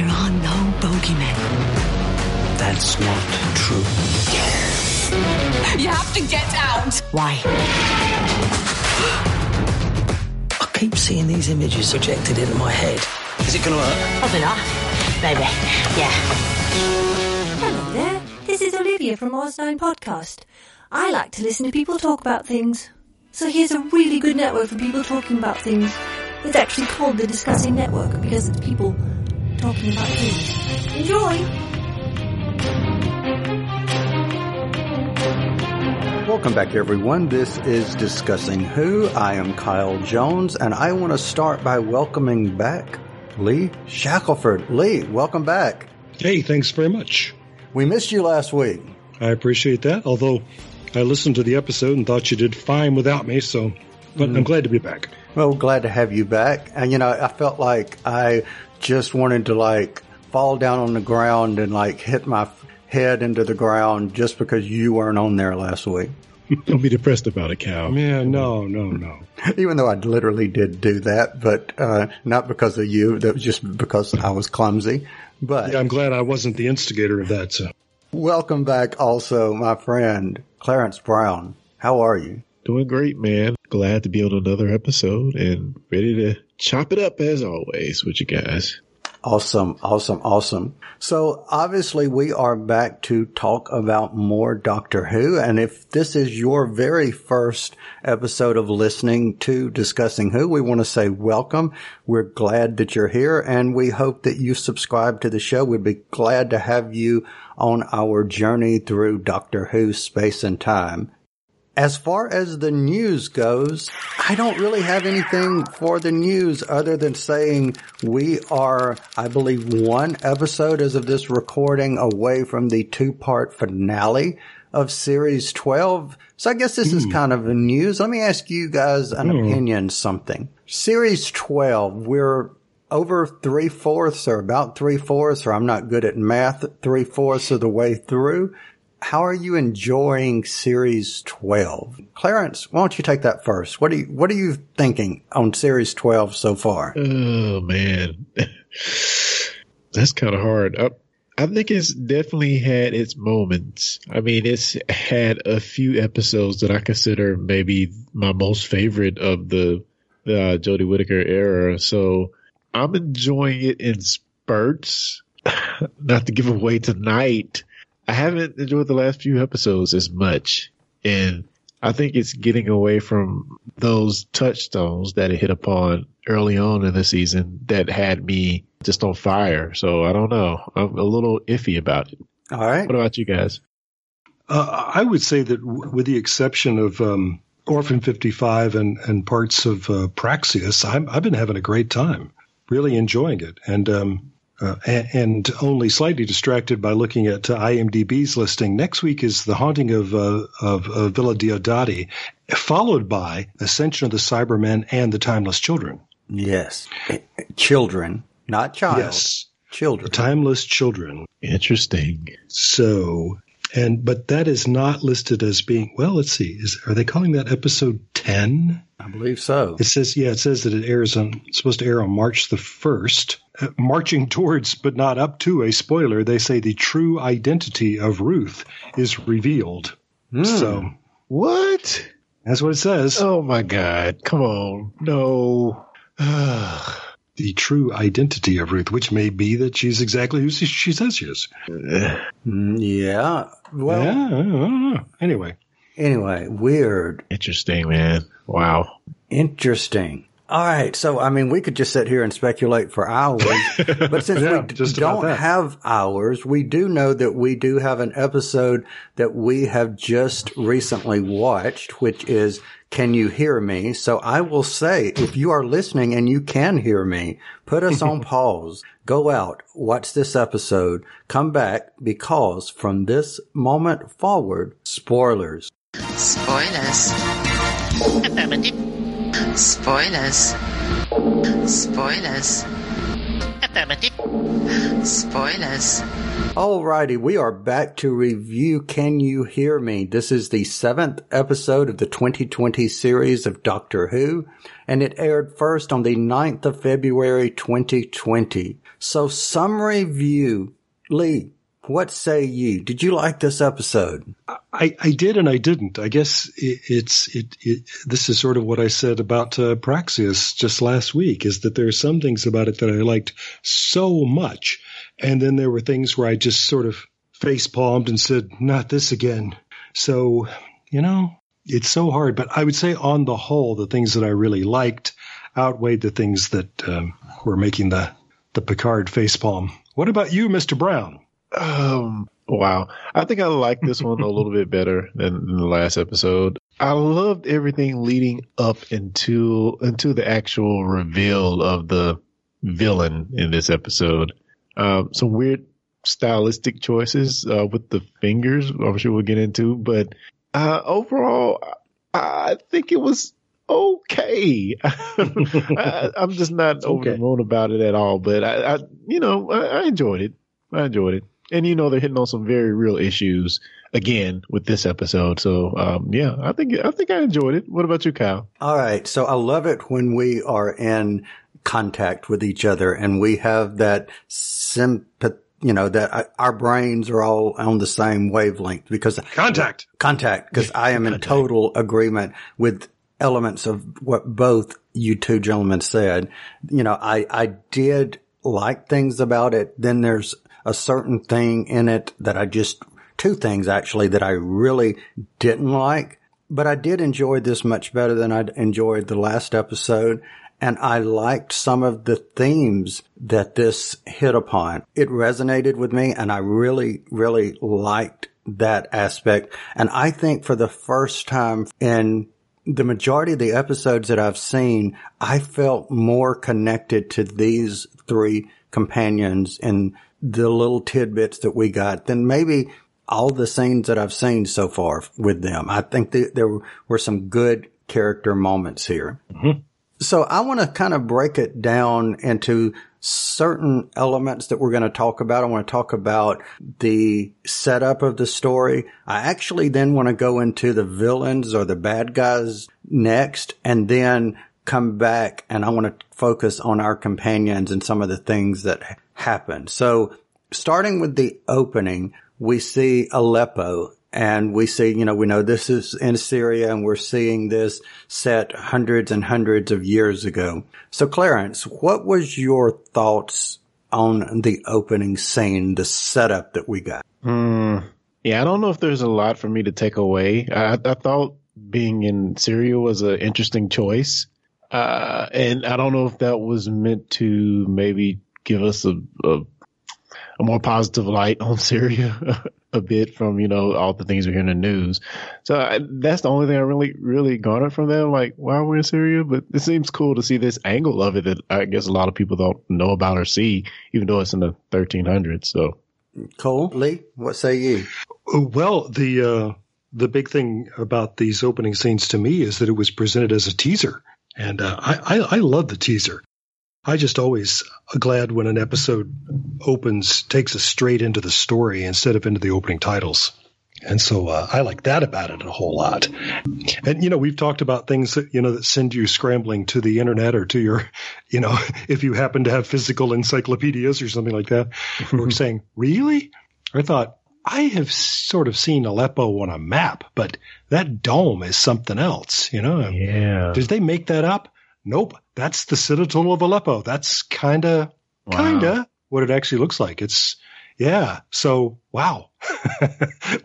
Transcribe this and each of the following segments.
There are no bogeymen. That's not true. You have to get out. Why? I keep seeing these images projected into my head. Is it going to hurt? Probably not. Maybe. Yeah. Hello there, this is Olivia from Oz9 Podcast. I like to listen to people talk about things. So here's a really good network for people talking about things. It's actually called the Discussing Network because it's people talking about things. Enjoy! Welcome back, everyone. This is Discussing Who. I am Kyle Jones, and I want to start by welcoming back Lee Shackelford. Lee, welcome back. Hey, thanks very much. We missed you last week. I appreciate that, although I listened to the episode and thought you did fine without me, so, but I'm mm-hmm. glad to be back. Well, glad to have you back. And, you know, I felt like I just wanted to, like, fall down on the ground and, like, hit my head into the ground just because you weren't on there last week. Don't be depressed about it, Cal. Yeah, no, no, no. Even though I literally did do that, but uh, not because of you. That was just because I was clumsy. But Yeah, I'm glad I wasn't the instigator of that, so. welcome back, also, my friend Clarence Brown. How are you? Doing great, man. Glad to be on another episode and ready to chop it up as always with you guys. Awesome, awesome, awesome. So obviously we are back to talk about more Doctor Who. And if this is your very first episode of listening to Discussing Who, we want to say welcome. We're glad that you're here and we hope that you subscribe to the show. We'd be glad to have you on our journey through Doctor Who space and time. As far as the news goes, I don't really have anything for the news other than saying we are, I believe, one episode as of this recording away from the two part finale of series 12. So I guess this is hmm. kind of a news. Let me ask you guys an hmm. opinion something. Series 12, we're over three fourths or about three fourths, or I'm not good at math, three fourths of the way through. How are you enjoying series 12? Clarence, why don't you take that first? What are you, what are you thinking on series 12 so far? Oh man, that's kind of hard. I, I think it's definitely had its moments. I mean, it's had a few episodes that I consider maybe my most favorite of the uh, Jodie Whittaker era. So I'm enjoying it in spurts. Not to give away tonight. I haven't enjoyed the last few episodes as much. And I think it's getting away from those touchstones that it hit upon early on in the season that had me just on fire. So I don't know. I'm a little iffy about it. All right. What about you guys? Uh, I would say that w- with the exception of um, Orphan 55 and, and parts of uh, Praxeus, I'm, I've been having a great time, really enjoying it. And, um, uh, and, and only slightly distracted by looking at uh, IMDb's listing. Next week is The Haunting of, uh, of uh, Villa Diodati, followed by Ascension of the Cybermen and The Timeless Children. Yes. Children, not child. Yes. Children. The Timeless Children. Interesting. So, and but that is not listed as being. Well, let's see. Is are they calling that episode ten? I believe so. It says yeah. It says that it airs on supposed to air on March the first. Uh, marching towards, but not up to a spoiler. They say the true identity of Ruth is revealed. So What? that's what it says. Oh my God. Come on. No. The true identity of Ruth, which may be that she's exactly who she, she says she is. Mm, yeah. Well, yeah, I don't know. Anyway, anyway, weird. Interesting, man. Wow. Interesting. All right. So, I mean, we could just sit here and speculate for hours, but since Yeah, we d- just don't have hours, we do know that we do have an episode that we have just recently watched, which is Can You Hear Me? So I will say, if you are listening and you can hear me, put us on pause, go out, watch this episode, come back because from this moment forward, spoilers. Spoilers. Spoilers. Spoilers. Affirmative. Spoilers. Alrighty, we are back to review Can You Hear Me? This is the seventh episode of the 2020 series of Doctor Who, and it aired first on the 9th of February 2020. So summary view, Lee, what say you? Did you like this episode? I, I did and I didn't. I guess it, it's it, it. This is sort of what I said about uh, just last week. Is that there are some things about it that I liked so much, and then there were things where I just sort of face palmed and said, "Not this again." So you know, it's so hard. But I would say, on the whole, the things that I really liked outweighed the things that um, were making the the Picard face palm. What about you, Mister Brown? Um, wow. I think I like this one a little bit better than, than the last episode. I loved everything leading up into into the actual reveal of the villain in this episode. Um, some weird stylistic choices uh, with the fingers. I'm sure we'll get into, but uh, overall, I think it was okay. I, am just not over the moon about it at all. But I, I you know, I, I enjoyed it. I enjoyed it and you know they're hitting on some very real issues again with this episode. So um, yeah, I think I think I enjoyed it. What about you, Kyle? All right, so I love it when we are in contact with each other and we have that sympathy. You know that our brains are all on the same wavelength because contact, contact. Because I am in total agreement with elements of what both you two gentlemen said. You know, I I did like things about it. Then there's a certain thing in it that I just, two things actually that I really didn't like, but I did enjoy this much better than I enjoyed the last episode. And I liked some of the themes that this hit upon. It resonated with me and I really, really liked that aspect. And I think for the first time in the majority of the episodes that I've seen, I felt more connected to these three companions in the little tidbits that we got than maybe all the scenes that I've seen so far with them. I think that there were some good character moments here. Mm-hmm. So I want to kind of break it down into certain elements that we're going to talk about. I want to talk about the setup of the story. I actually then want to go into the villains or the bad guys next and then come back and I want to focus on our companions and some of the things that happened. So starting with the opening, we see Aleppo and we see, you know, we know this is in Syria and we're seeing this set hundreds and hundreds of years ago. So Clarence, what was your thoughts on the opening scene, the setup that we got? Mm, yeah, I don't know if there's a lot for me to take away. I, I thought being in Syria was an interesting choice. Uh, and I don't know if that was meant to maybe give us a, a, a more positive light on Syria a bit from, you know, all the things we hear in the news. So I, that's the only thing I really, really garnered from them. Like, why we're in Syria, but it seems cool to see this angle of it that I guess a lot of people don't know about or see, even though it's in the 1300s. So Cole Lee, what say you? Well, the, uh, the big thing about these opening scenes to me is that it was presented as a teaser. And uh, I, I, I love the teaser. I just always glad when an episode opens, takes us straight into the story instead of into the opening titles. And so uh, I like that about it a whole lot. And you know, we've talked about things that you know that send you scrambling to the internet or to your, you know, if you happen to have physical encyclopedias or something like that. We're saying, really? I thought I have sort of seen Aleppo on a map, but that dome is something else. You know? Yeah. Did they make that up? Nope. That's the Citadel of Aleppo. That's kind of, Wow. kind of what it actually looks like. It's, yeah. So, wow.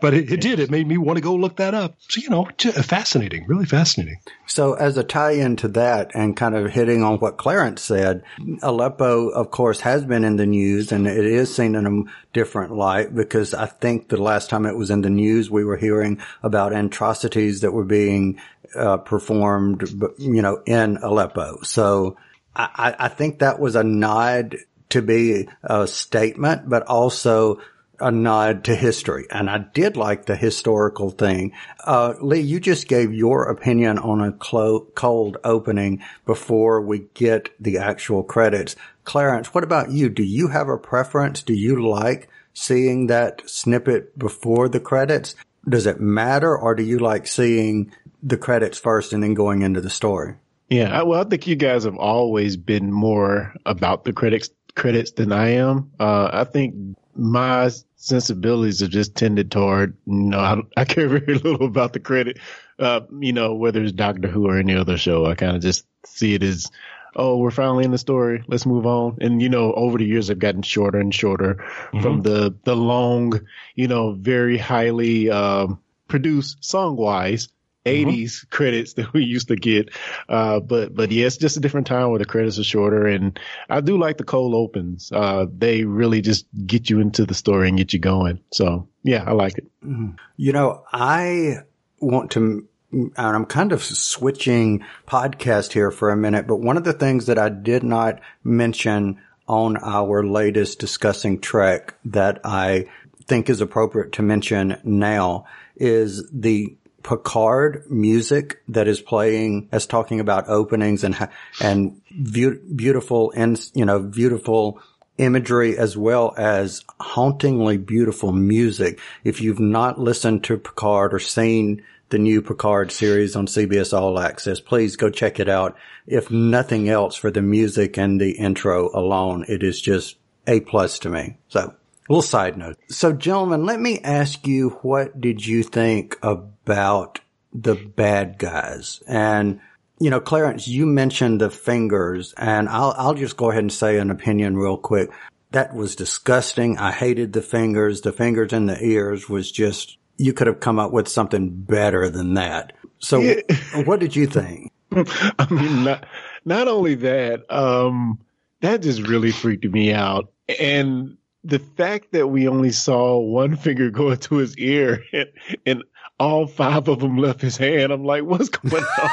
but it, it did. It made me want to go look that up. So, you know, fascinating, really fascinating. So as a tie-in to that and kind of hitting on what Clarence said, Aleppo, of course, has been in the news and it is seen in a different light because I think the last time it was in the news, we were hearing about atrocities that were being uh, performed, you know, in Aleppo. So I, I think that was a nod to be a statement, but also a nod to history. And I did like the historical thing. Uh, Lee, you just gave your opinion on a clo- cold opening before we get the actual credits. Clarence, what about you? Do you have a preference? Do you like seeing that snippet before the credits? Does it matter or do you like seeing the credits first and then going into the story? Yeah, I, well, I think you guys have always been more about the credits credits than I am. Uh, I think my sensibilities have just tended toward, you know, I, I care very little about the credit. Uh, you know, whether it's Doctor Who or any other show, I kind of just see it as, oh, we're finally in the story. Let's move on. And, you know, over the years, I've gotten shorter and shorter mm-hmm. from the, the long, you know, very highly, um, produced song wise 80s mm-hmm. credits that we used to get. Uh, but, but yeah, it's just a different time where the credits are shorter. And I do like the cold opens. Uh, they really just get you into the story and get you going. So yeah, I like it. Mm-hmm. You know, I want to, and I'm kind of switching podcast here for a minute, but one of the things that I did not mention on our latest discussing Trek that I think is appropriate to mention now is the Picard music that is playing as talking about openings and, and be- beautiful and, you know, beautiful imagery as well as hauntingly beautiful music. If you've not listened to Picard or seen the new Picard series on CBS All Access, please go check it out. If nothing else for the music and the intro alone, it is just a plus to me. So little side note. So gentlemen, let me ask you, what did you think about the bad guys? And, you know, Clarence, you mentioned the fingers and I'll, I'll just go ahead and say an opinion real quick. That was disgusting. I hated the fingers. The fingers in the ears was just, you could have come up with something better than that. So yeah. what did you think? I mean, not, not only that, um, that just really freaked me out. And the fact that we only saw one finger go into his ear and, and all five of them left his hand, I'm like, what's going on?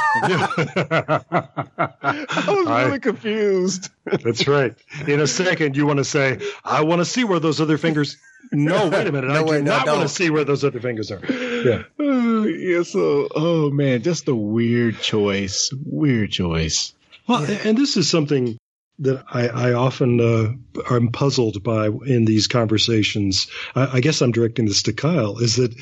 I was really I, confused. That's right. In a second, you want to say, I want to see where those other fingers. No, wait a minute. no, I do wait, not no, want to see where those other fingers are. Yeah. Uh, yeah. So, oh man, just a weird choice. Weird choice. Well, yeah. and this is something that I, I often uh, am puzzled by in these conversations. I, I, guess I'm directing this to Kyle. Is that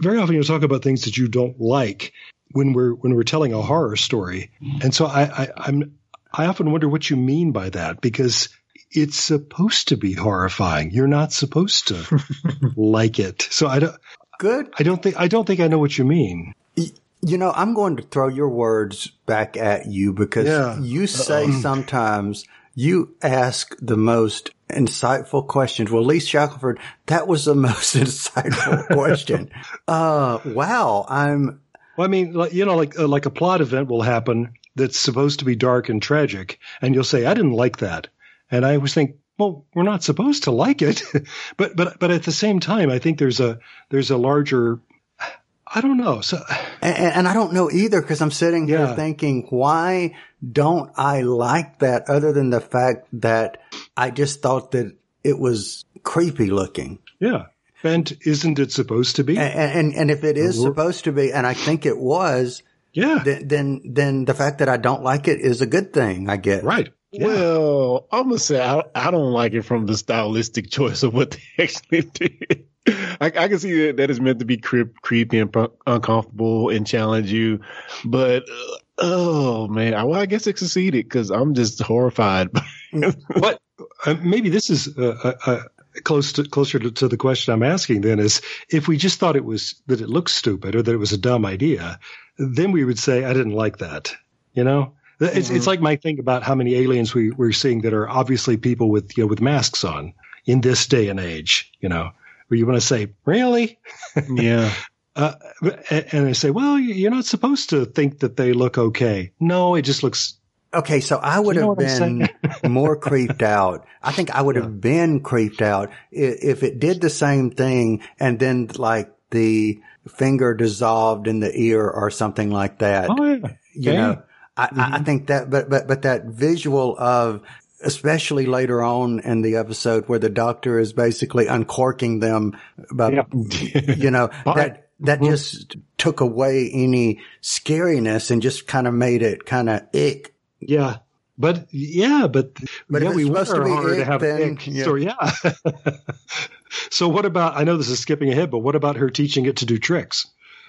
very often you talk about things that you don't like when we're when we're telling a horror story, and so I, I I'm I often wonder what you mean by that because it's supposed to be horrifying. You're not supposed to like it. So I don't. Good. I don't think I don't think I know what you mean. You know, I'm going to throw your words back at you because yeah. you say Uh-oh. sometimes you ask the most insightful questions. Well, Lee Shackelford, that was the most insightful question. Uh, wow. I'm. Well, I mean, you know, like uh, like a plot event will happen that's supposed to be dark and tragic, and you'll say, "I didn't like that," and I always think, well, we're not supposed to like it, but but but at the same time, I think there's a there's a larger I don't know. So, and, and I don't know either because I'm sitting here yeah. thinking, why don't I like that other than the fact that I just thought that it was creepy looking. Yeah. And isn't it supposed to be? And, and, and if it is supposed to be, and I think it was, yeah, then, then, then the fact that I don't like it is a good thing, I guess. Right. Yeah. Well, I'm gonna say I, I don't like it from the stylistic choice of what they actually did. I, I, can see that that is meant to be creep, creepy and uncomfortable and challenge you, but uh, oh man, I, well, I guess it succeeded because I'm just horrified. what? Uh, maybe this is uh, uh, uh, close to closer to, to, the question I'm asking. Then is if we just thought it was that it looked stupid or that it was a dumb idea, then we would say I didn't like that. You know, it's mm-hmm. it's like my thing about how many aliens we we're seeing that are obviously people with you know with masks on in this day and age. You know where you want to say, really? Yeah. uh, and they say, well, you're not supposed to think that they look okay. No, it just looks. Okay, so I would you know have been more creeped out. I think I would have been creeped out if it did the same thing and then like the finger dissolved in the ear or something like that. Oh yeah. You yeah. know, I, mm-hmm. I think that, but, but, but that visual of especially later on in the episode where the doctor is basically uncorking them about, you know, that, that mm-hmm. just took away any scariness and just kind of made it kind of ick. Yeah. But yeah, but, but yeah, we want to, to have then, ick. Yeah. So yeah. so what about, I know this is skipping ahead, but what about her teaching it to do tricks?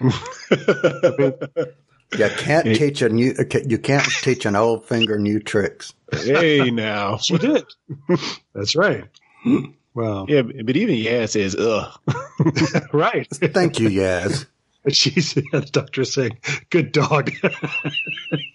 You can't teach a new. You can't teach an old finger new tricks. Hey, now. She did. That's right. Well, Yeah, but even Yaz says, ugh. right. Thank you, Yaz. She's yeah, the doctor saying, "Good dog."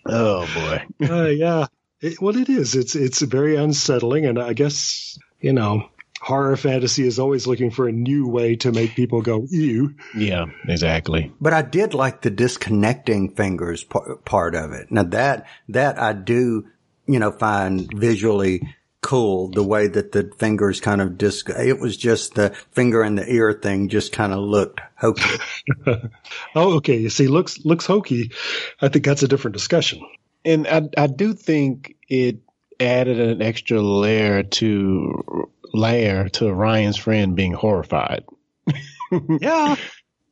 Oh, boy. uh, yeah. It, well, it is. It's it's very unsettling, and I guess you know, horror fantasy is always looking for a new way to make people go ew. Yeah, exactly. But I did like the disconnecting fingers par- part of it. Now that that I do, you know, find visually cool. The way that the fingers kind of dis. It was just the finger in the ear thing. Just kind of looked hokey. Oh, okay. You see, looks looks hokey. I think that's a different discussion. And I, I do think it added an extra layer to layer to Ryan's friend being horrified. Yeah.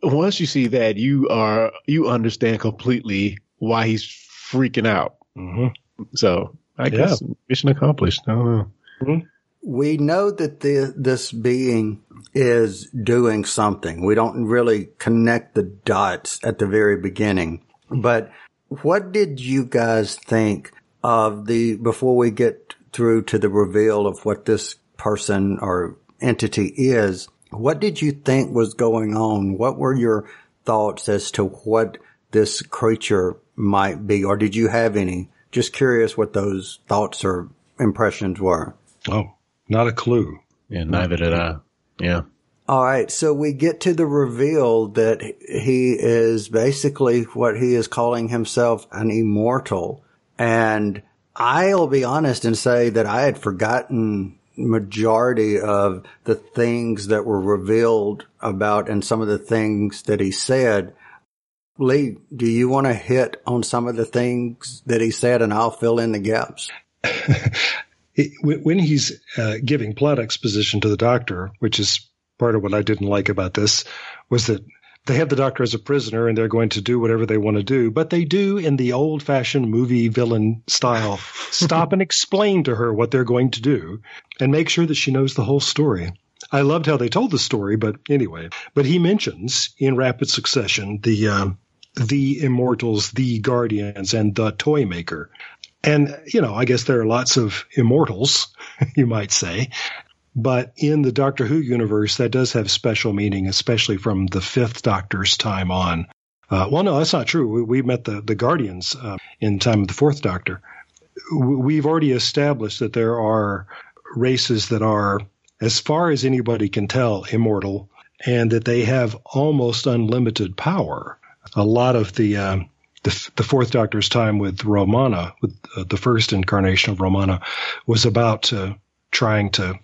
Once you see that, you are you understand completely why he's freaking out. hmm So I guess mission accomplished. I don't know. we know that the, this being is doing something. We don't really connect the dots at the very beginning. But what did you guys think of the, before we get through to the reveal of what this person or entity is, what did you think was going on? What were your thoughts as to what this creature might be? Or did you have any? Just curious what those thoughts or impressions were. Oh, not a clue. Yeah, neither did I. Yeah. All right, so we get to the reveal that he is basically what he is calling himself an immortal. And I'll be honest and say that I had forgotten majority of the things that were revealed about and some of the things that he said. Lee, do you want to hit on some of the things that he said and I'll fill in the gaps? When he's uh, giving plot exposition to the doctor, which is part of what I didn't like about this, was that they have the doctor as a prisoner and they're going to do whatever they want to do, but they do in the old fashioned movie villain style stop and explain to her what they're going to do and make sure that she knows the whole story. I loved how they told the story, but anyway, but he mentions in rapid succession the um, the immortals, the guardians, and the toy maker. And, you know, I guess there are lots of immortals, you might say. But in the Doctor Who universe, that does have special meaning, especially from the fifth Doctor's time on. Uh, well, no, that's not true. We, we met the, the Guardians uh, in time of the fourth Doctor. We've already established that there are races that are, as far as anybody can tell, immortal, and that they have almost unlimited power. A lot of the um, the, the fourth Doctor's time with Romana, with uh, the first incarnation of Romana, was about uh, trying to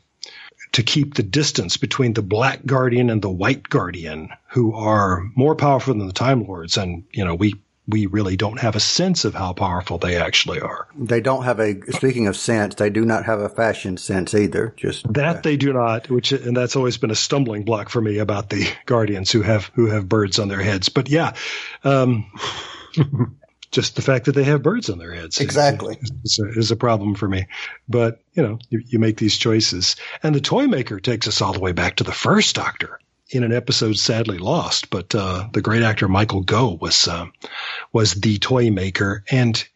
to keep the distance between the Black Guardian and the White Guardian, who are more powerful than the Time Lords, and you know we we really don't have a sense of how powerful they actually are. They don't have a, speaking of sense, they do not have a fashion sense either. Just That they do not, which and that's always been a stumbling block for me about the Guardians who have who have birds on their heads. But yeah, um, just the fact that they have birds on their heads Exactly. is a, is a problem for me. But you know, you, you make these choices, and the toy maker takes us all the way back to the first Doctor in an episode sadly lost. But uh, the great actor Michael Gough was uh, was the toy maker, and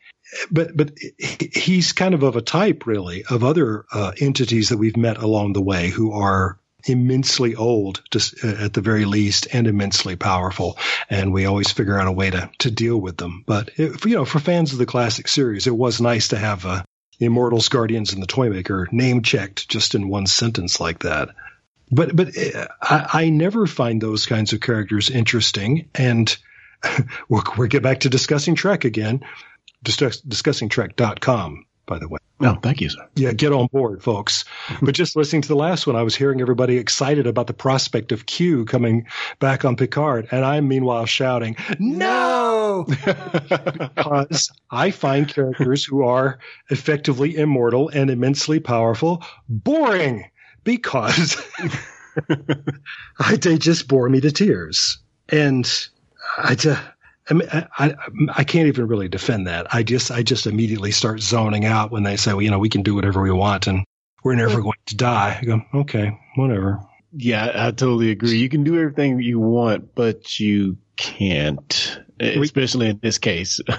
but but he's kind of of a type really of other uh, entities that we've met along the way who are immensely old just uh, at the very least and immensely powerful. And we always figure out a way to to deal with them. But you know for fans of the classic series it was nice to have uh, immortals guardians and the toymaker name checked just in one sentence like that. But but uh, I, I never find those kinds of characters interesting. And we'll, we'll get back to discussing trek again. Discuss, discussingtrek.com by the way No, thank you, sir. yeah, get on board, folks. Mm-hmm. but just listening to the last one, I was hearing everybody excited about the prospect of Q coming back on Picard, and I'm meanwhile shouting, "No!" because I find characters who are effectively immortal and immensely powerful boring because I, they just bore me to tears, and I just. I, mean, I, I I can't even really defend that. I just I just immediately start zoning out when they say, well, you know, we can do whatever we want and we're never going to die. I go, okay, whatever. Yeah, I totally agree. You can do everything you want, but you can't. especially in this case.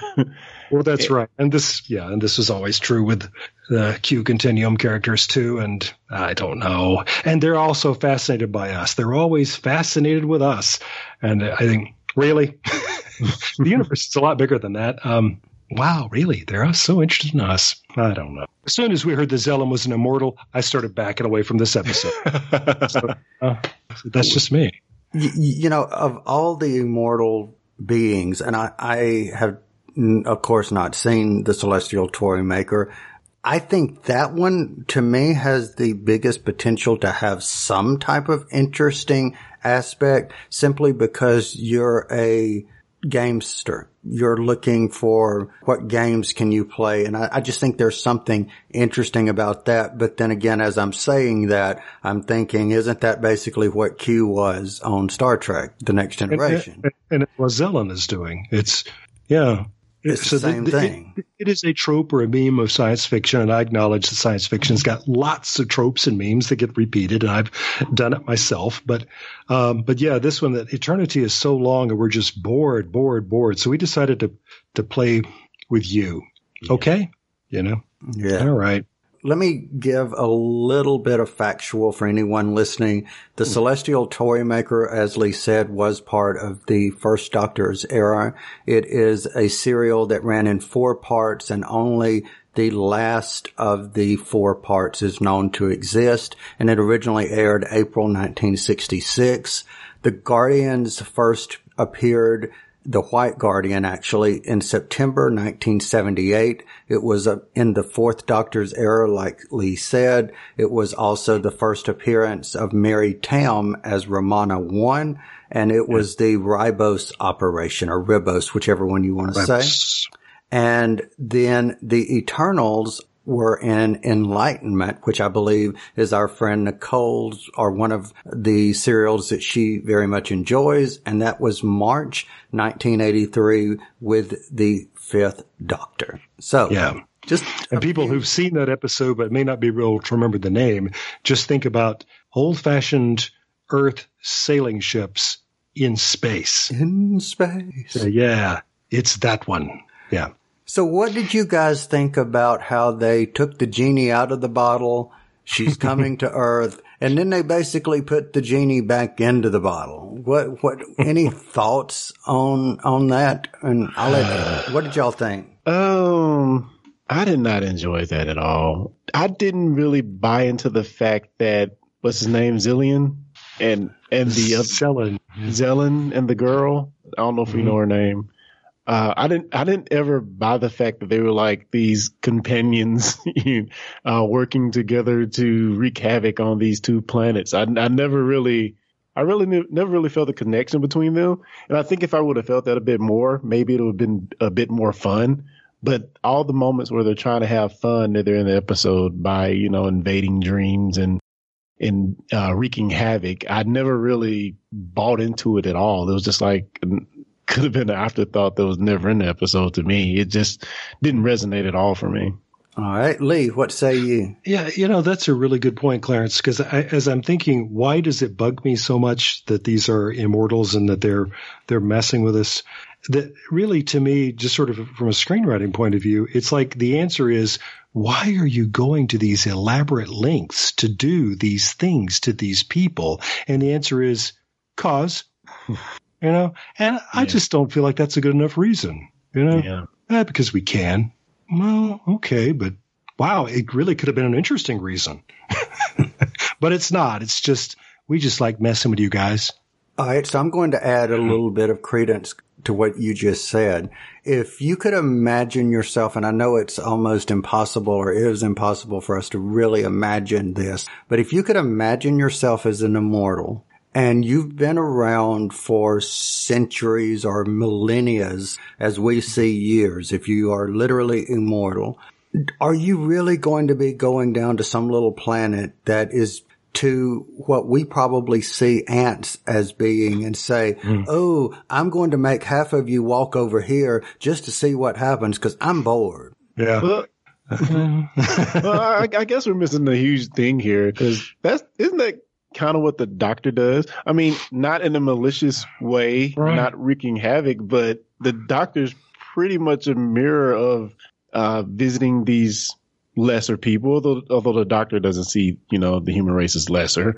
Well, that's right. And this, yeah, and this is always true with the Q Continuum characters too. And I don't know. And they're also fascinated by us. They're always fascinated with us. And I think, really, the universe is a lot bigger than that. Um, wow, really? They're so interested in us. I don't know. As soon as we heard the Zellin was an immortal, I started backing away from this episode. so, uh, that's just me. Y- you know, of all the immortal beings, and I, I have, of course, not seen the Celestial Toy Maker. I think that one, to me, has the biggest potential to have some type of interesting aspect simply because you're a gamester. You're looking for what games can you play. And I, I, just think there's something interesting about that. But then again, as I'm saying that, I'm thinking, isn't that basically what Q was on Star Trek, The Next Generation? And, and, and what Zellin is doing. It's, yeah. It's so the same the, thing. It, it is a trope or a meme of science fiction, and I acknowledge that science fiction's got lots of tropes and memes that get repeated, and I've done it myself. But, um, but yeah, this one that eternity is so long, and we're just bored, bored, bored. So we decided to to play with you. Okay, you know. Yeah. All right let me give a little bit of factual for anyone listening. The hmm. Celestial Toy Maker, as Lee said, was part of the first Doctor's era. It is a serial that ran in four parts and only the last of the four parts is known to exist and it originally aired April 1966. The Guardians first appeared the White Guardian actually in September 1978. It was uh, in the fourth Doctor's era, like Lee said. It was also the first appearance of Mary Tamm as Romana One, and it was the Ribos operation or Ribos, whichever one you want to say. And then the Eternals were in Enlightenment, which I believe is our friend Nicole's or one of the serials that she very much enjoys. And that was March 1983 with the fifth doctor. So yeah. Just and people who've seen that episode but may not be able to remember the name, just think about old fashioned Earth sailing ships in space. In space. Yeah, it's that one. Yeah. So what did you guys think about how they took the genie out of the bottle? She's coming to Earth, and then they basically put the genie back into the bottle. What? What? Any thoughts on on that? And I'll let. You, what did y'all think? Um, I did not enjoy that at all. I didn't really buy into the fact that what's his name, Zillion, and and the other Zellin, and the girl. I don't know if mm-hmm. we know her name uh, I didn't, I didn't ever buy the fact that they were like these companions, uh, working together to wreak havoc on these two planets. I, I never really, I really knew, never really felt the connection between them. And I think if I would have felt that a bit more, maybe it would have been a bit more fun. But all the moments where they're trying to have fun, they're in the episode by, you know, invading dreams and, and, uh, wreaking havoc. I never really bought into it at all. It was just like, could have been an afterthought that was never in the episode to me. It just didn't resonate at all for me. All right, Lee, what say you? Yeah, you know, that's a really good point, Clarence, because as I'm thinking, why does it bug me so much that these are immortals and that they're, they're messing with us? That really, to me, just sort of from a screenwriting point of view, it's like the answer is, why are you going to these elaborate lengths to do these things to these people? And the answer is, cause you know, and I just don't feel like that's a good enough reason, you know, yeah. Eh, because we can. Well, okay, but wow, it really could have been an interesting reason, but it's not. It's just, we just like messing with you guys. All right. So I'm going to add a little bit of credence to what you just said. If you could imagine yourself, and I know it's almost impossible or is impossible for us to really imagine this, but if you could imagine yourself as an immortal and you've been around for centuries or millennia as we see years, if you are literally immortal, are you really going to be going down to some little planet that is to what we probably see ants as being and say, mm. Oh, I'm going to make half of you walk over here just to see what happens because I'm bored. Yeah. Well, well I, I, guess we're missing the huge thing here because that's, isn't that kind of what the doctor does. I mean, not in a malicious way, Right. not wreaking havoc, but the doctor's pretty much a mirror of uh, visiting these lesser people, although, although the doctor doesn't see, you know, the human race as lesser.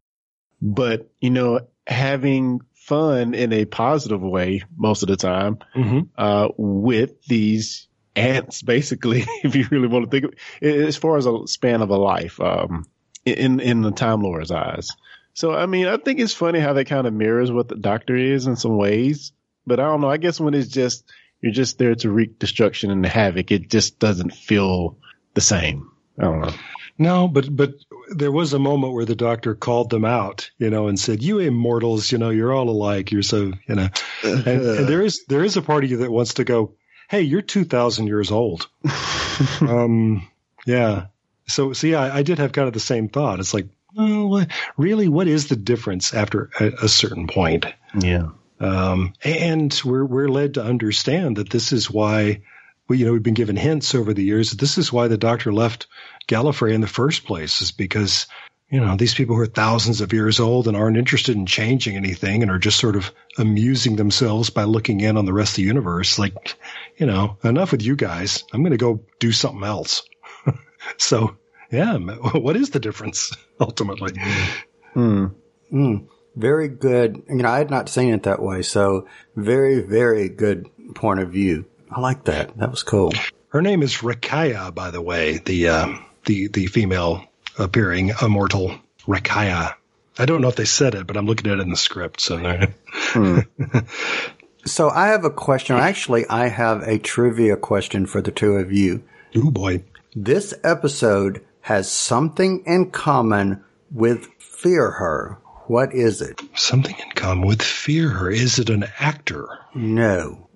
But, you know, having fun in a positive way most of the time hmm uh, with these ants, basically, if you really want to think of it, as far as a span of a life, um, in, in the Time Lord's eyes. So, I mean, I think it's funny how that kind of mirrors what the Doctor is in some ways. But I don't know. I guess when it's just, you're just there to wreak destruction and havoc, it just doesn't feel the same. I don't know. No, but but there was a moment where the doctor called them out, you know, and said, "You immortals, you know, you're all alike. You're so, you know." And, and there is there is a part of you that wants to go, "Hey, you're two thousand years old." um, yeah. So see, I, I did have kind of the same thought. It's like, well, really, what is the difference after a, a certain point? Yeah. Um, and we're we're led to understand that this is why we you know we've been given hints over the years that this is why the doctor left Gallifrey in the first place is because you know these people who are thousands of years old and aren't interested in changing anything and are just sort of amusing themselves by looking in on the rest of the universe like you know enough with you guys I'm going to go do something else so yeah what is the difference ultimately Hmm. Mm, very good. You know, I had not seen it that way. So very, very good point of view. I like that. That was cool. Her name is Rakaya, by the way, the uh, the the female appearing immortal Rakaya. I don't know if they said it, but I'm looking at it in the script. So So I have a question. Actually, I have a trivia question for the two of you. oh boy, This episode has something in common with Fear Her. What is it? something in common with fear her. Is it an actor? No.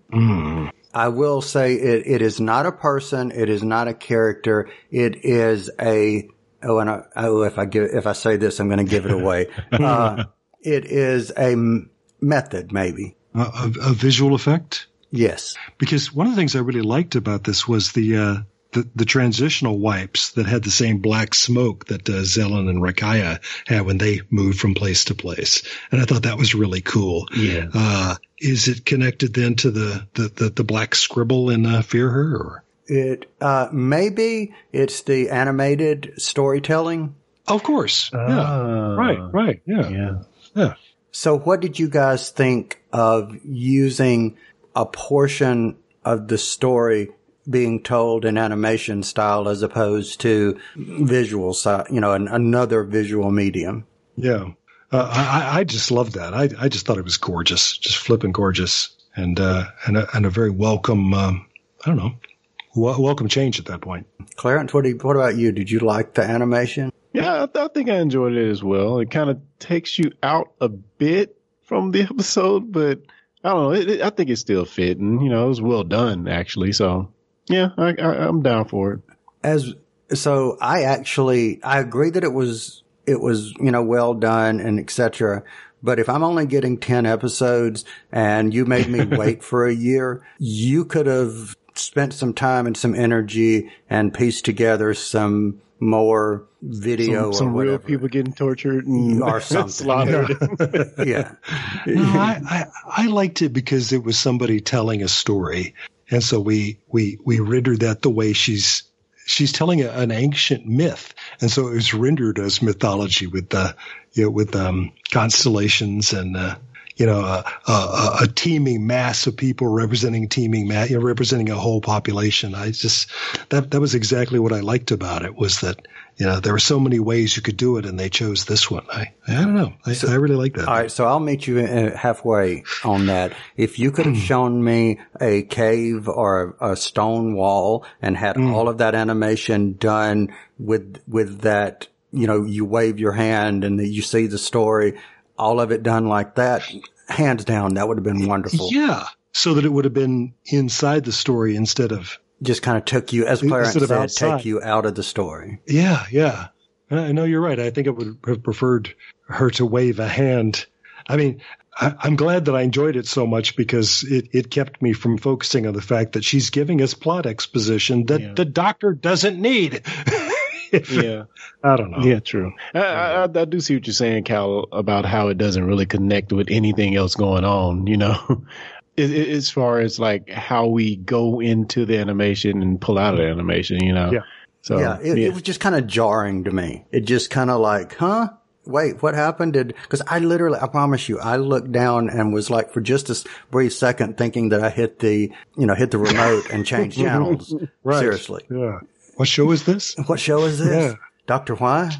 I will say it, it is not a person. It is not a character. It is a, oh, and I, oh, if I give, if I say this, I'm going to give it away. uh, it is a m- method, maybe. A, a, a visual effect? Yes. Because one of the things I really liked about this was the uh, the, the transitional wipes that had the same black smoke that uh, Zellin and Rakaya had when they moved from place to place, and I thought that was really cool. Yeah. Uh, is it connected then to the the, the, the black scribble in uh, Fear Her? Or? It, uh, maybe it's the animated storytelling. Of course. yeah. Ah. Right. Right. Yeah. Yeah. Yeah. So what did you guys think of using a portion of the story being told in animation style as opposed to visual side, you know, an, another visual medium? Yeah. Uh, I, I just loved that. I, I just thought it was gorgeous, just flipping gorgeous, and uh, and a, and a very welcome. Um, I don't know, w- welcome change at that point. Clarence, what, do you, what about you? Did you like the animation? Yeah, I, th- I think I enjoyed it as well. It kind of takes you out a bit from the episode, but I don't know. It, it, I think it still fit, and you know, it was well done actually. So yeah, I, I, I'm down for it. As so, I actually I agree that it was it was you know well done and etc. But if I'm only getting ten episodes and you made me wait for a year, you could have spent some time and some energy and pieced together some more video Some, some or real people getting tortured and Or something. slaughtered. yeah, No, I, I I liked it because it was somebody telling a story, and so we we we rendered that the way she's she's telling a, an ancient myth, and so it was rendered as mythology with the you know, with um, constellations and. Uh, you know, a, a, a- teeming mass of people representing teeming mass, you know, representing a whole population. I just that that was exactly what I liked about it was that you know there were so many ways you could do it, and they chose this one. I I don't know. I, I really like that. All right, so I'll meet you uh, halfway on that. If you could have shown me a cave or a, a stone wall and had all of that animation done with with that, you know, you wave your hand and you see the story, all of it done like that, hands down, that would have been wonderful. Yeah. So that it would have been inside the story instead of, Just kind of took you, as Clarence said, outside. take you out of the story. yeah, yeah. I know you're right. I think I would have preferred her to wave a hand. I mean, I, I'm glad that I enjoyed it so much because it, it kept me from focusing on the fact that she's giving us plot exposition that Yeah. the doctor doesn't need. if, Yeah. I don't know. Yeah, true. I, I, I do see what you're saying, Cal, about how it doesn't really connect with anything else going on. You know, it, it, as far as like how we go into the animation and pull out of the animation. You know. Yeah. So yeah, it, it was just kind of jarring to me. It just kind of like, huh? Wait, what happened? Did because I literally, I promise you, I looked down and was like, for just a brief second, thinking that I hit the, you know, hit the remote and changed channels. Right. Seriously, Yeah. What show is this? what show is this? Yeah. Doctor Why?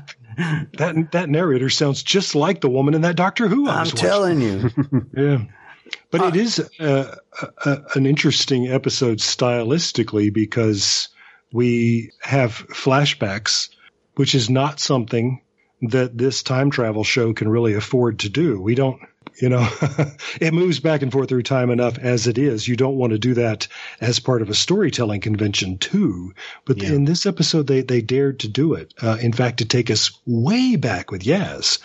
That that narrator sounds just like the woman in that Doctor Who. I I'm was watching. telling you. Yeah. But it is uh, a, an interesting episode stylistically because we have flashbacks, which is not something that this time travel show can really afford to do. We don't, you know, it moves back and forth through time enough as it is. You don't want to do that as part of a storytelling convention too. But in this episode, they, they dared to do it. Uh, in fact, to take us way back with Yaz.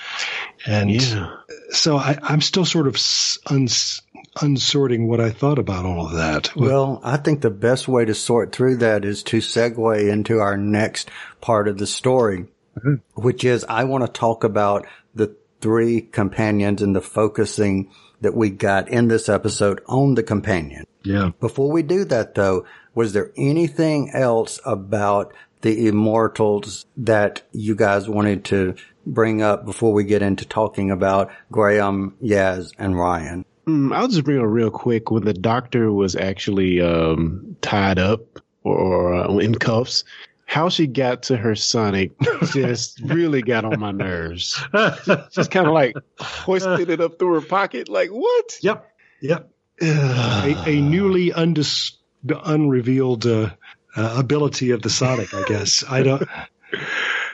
And Yeah. so I, I'm still sort of s- uns, unsorting what I thought about all of that. Well, I think the best way to sort through that is to segue into our next part of the story, mm-hmm. which is I want to talk about the three companions and the focusing that we got in this episode on the companion. yeah. Before we do that though, was there anything else about the immortals that you guys wanted to bring up before we get into talking about Graham, Yaz, and Ryan? Mm, I'll just bring up real quick. When the doctor was actually um, tied up or uh, in cuffs, how she got to her Sonic just really got on my nerves. Just kind of like hoisted it up through her pocket. Like, what? Yep. Yep. a, a newly undis, unrevealed uh, uh, ability of the Sonic, I guess. I don't.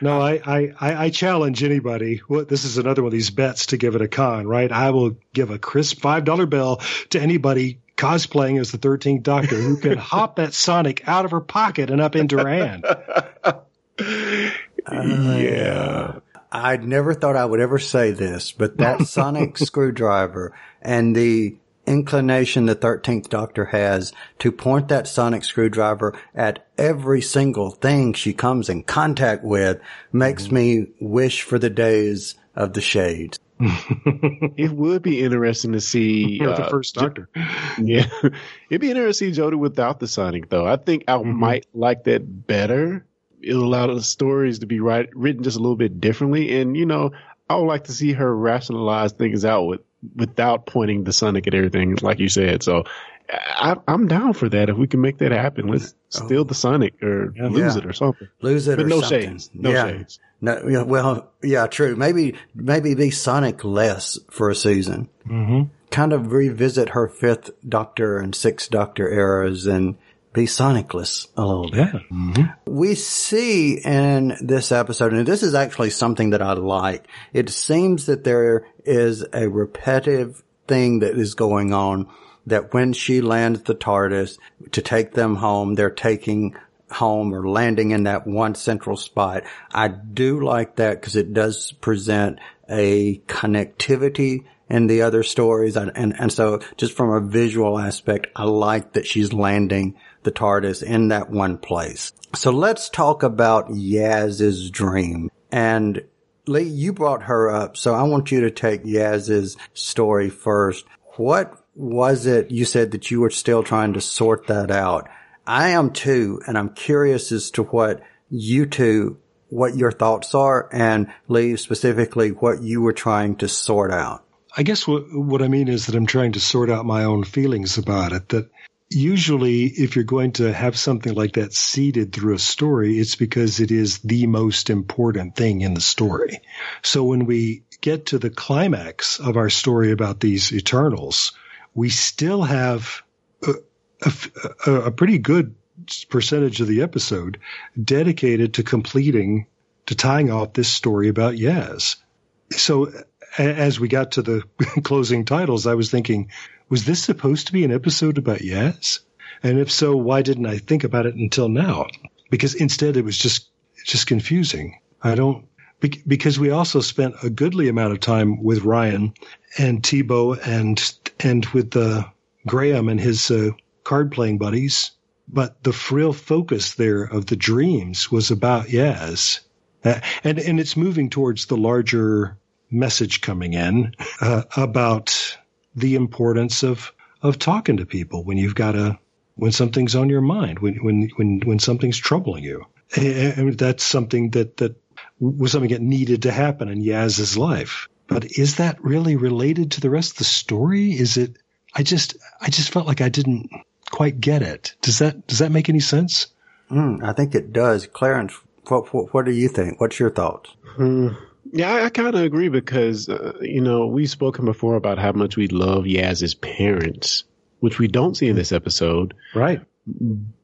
No, I, I, I I challenge anybody. What this is another one of these bets to give it a con, right? I will give a crisp five dollar bill to anybody cosplaying as the Thirteenth Doctor who can hop that Sonic out of her pocket and up into her hand. yeah. I'd never thought I would ever say this, but that sonic screwdriver and the inclination the 13th Doctor has to point that sonic screwdriver at every single thing she comes in contact with makes me wish for the days of the shades. It would be interesting to see You're the uh, first Doctor. Yeah, it'd be interesting to see Jodie without the Sonic, though. I think I might like that better. It'll allow the stories to be write, written just a little bit differently, and you know, I would like to see her rationalize things out with without pointing the Sonic at everything, like you said. So, I, I'm down for that. If we can make that happen, let's steal the Sonic or lose Yeah. it or something. Lose it But or no something. shades. No yeah. shades. No, yeah, well, yeah, true. Maybe, maybe be Sonic less for a season. Mm-hmm. Kind of revisit her fifth Doctor and sixth Doctor eras and be Sonicless a little bit. Yeah. We see in this episode, and this is actually something that I like. It seems that there is a repetitive thing that is going on that when she lands the TARDIS to take them home, they're taking home or landing in that one central spot. I do like that because it does present a connectivity in the other stories. And, and, and so just from a visual aspect, I like that she's landing the TARDIS in that one place. So let's talk about Yaz's dream. And Lee, you brought her up, so I want you to take Yaz's story first. What was it you said that you were still trying to sort that out? I am too, and I'm curious as to what you two, what your thoughts are, and Lee specifically what you were trying to sort out. I guess what what I mean is that I'm trying to sort out my own feelings about it. That usually, if you're going to have something like that seeded through a story, it's because it is the most important thing in the story. So when we get to the climax of our story about these Eternals, we still have a, a, a pretty good percentage of the episode dedicated to completing, to tying off this story about Yaz. So as we got to the closing titles, I was thinking, was this supposed to be an episode about Yaz? And if so, why didn't I think about it until now? Because instead it was just, just confusing. I don't, because we also spent a goodly amount of time with Ryan and Tibo and, and with, uh, Graham and his, uh, card playing buddies. but the real focus there of the dreams was about Yaz. Uh, and, and it's moving towards the larger message coming in uh, about the importance of, of talking to people when you've got a, when something's on your mind, when, when, when, when something's troubling you. And that's something that, that was something that needed to happen in Yaz's life. But is that really related to the rest of the story? Is it, I just, I just felt like I didn't quite get it. Does that, does that make any sense? Mm, I think it does. Clarence, what, what, what do you think? What's your thoughts? Hmm. Yeah, I, I kind of agree because, uh, you know, we've spoken before about how much we love Yaz's parents, which we don't see in this episode. Right.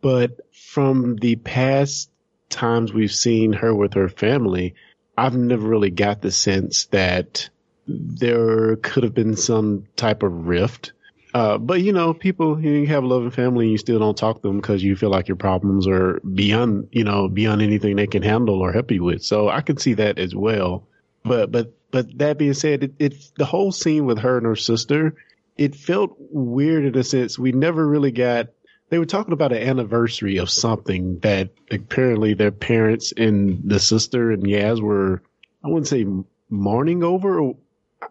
But from the past times we've seen her with her family, I've never really got the sense that there could have been some type of rift. Uh, but you know, people you have a loving family and you still don't talk to them because you feel like your problems are beyond, you know, beyond anything they can handle or help you with. So I can see that as well. But, but, but that being said, it, it, the whole scene with her and her sister, it felt weird in a sense. We never really got, they were talking about an anniversary of something that apparently their parents and the sister and Yaz were, I wouldn't say mourning over.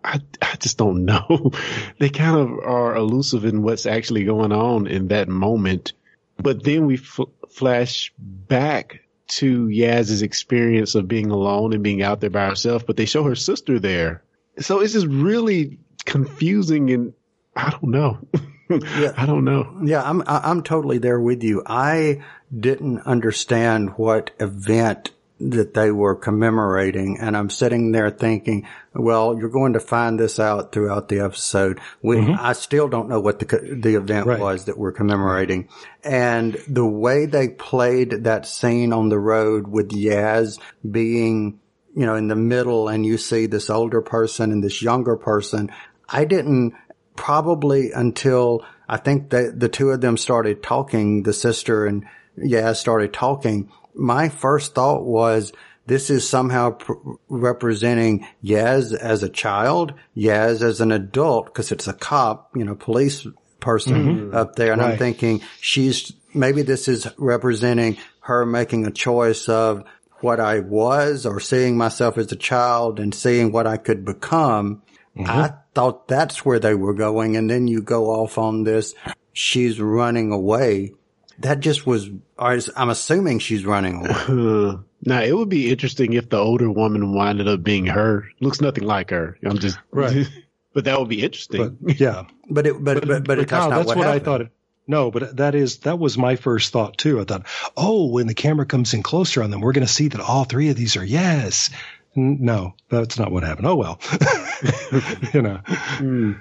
I, I just don't know. they kind of are elusive in what's actually going on in that moment. But then we flash back to Yaz's experience of being alone and being out there by herself, but they show her sister there. So it's just really confusing and I don't know. yeah. I don't know. Yeah, I'm I'm totally there with you. I didn't understand what event that they were commemorating. And I'm sitting there thinking, well, you're going to find this out throughout the episode. We, mm-hmm. I still don't know what the, the event right. was that we're commemorating. And the way they played that scene on the road with Yaz being, you know, in the middle and you see this older person and this younger person, I didn't probably until I think that the two of them started talking, the sister and Yaz started talking my first thought was this is somehow pr- representing Yaz as a child, Yaz as an adult, because it's a cop, you know, police person mm-hmm. up there. And right. I'm thinking she's, maybe this is representing her making a choice of what I was or seeing myself as a child and seeing what I could become. Mm-hmm. I thought that's where they were going. And then you go off on this. She's running away that just was, I'm assuming she's running away. now, it would be interesting if the older woman winded up being her. Looks nothing like her. I'm just, right. but that would be interesting. But, yeah. but it, but, but, but, but, Kyle, that's, what, what I thought. It, no, but that is, that was my first thought too. I thought, oh, when the camera comes in closer on them, we're going to see that all three of these are yes. No, that's not what happened. Oh, well, you know. Hmm.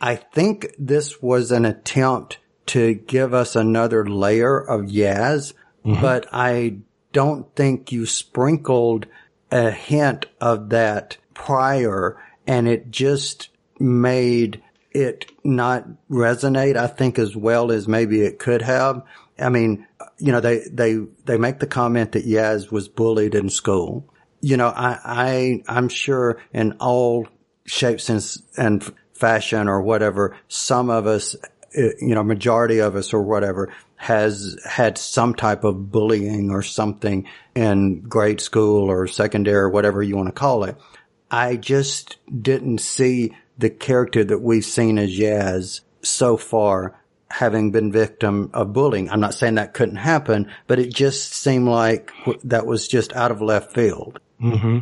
I think this was an attempt to give us another layer of Yaz, mm-hmm. but I don't think you sprinkled a hint of that prior and it just made it not resonate, I think, as well as maybe it could have. I mean, you know, they, they, they make the comment that Yaz was bullied in school. You know, I, I, I'm sure in all shapes and, and fashion or whatever, some of us you know, majority of us or whatever has had some type of bullying or something in grade school or secondary or whatever you want to call it. I just didn't see the character that we've seen as Yaz so far having been victim of bullying. I'm not saying that couldn't happen, but it just seemed like that was just out of left field. Mm-hmm.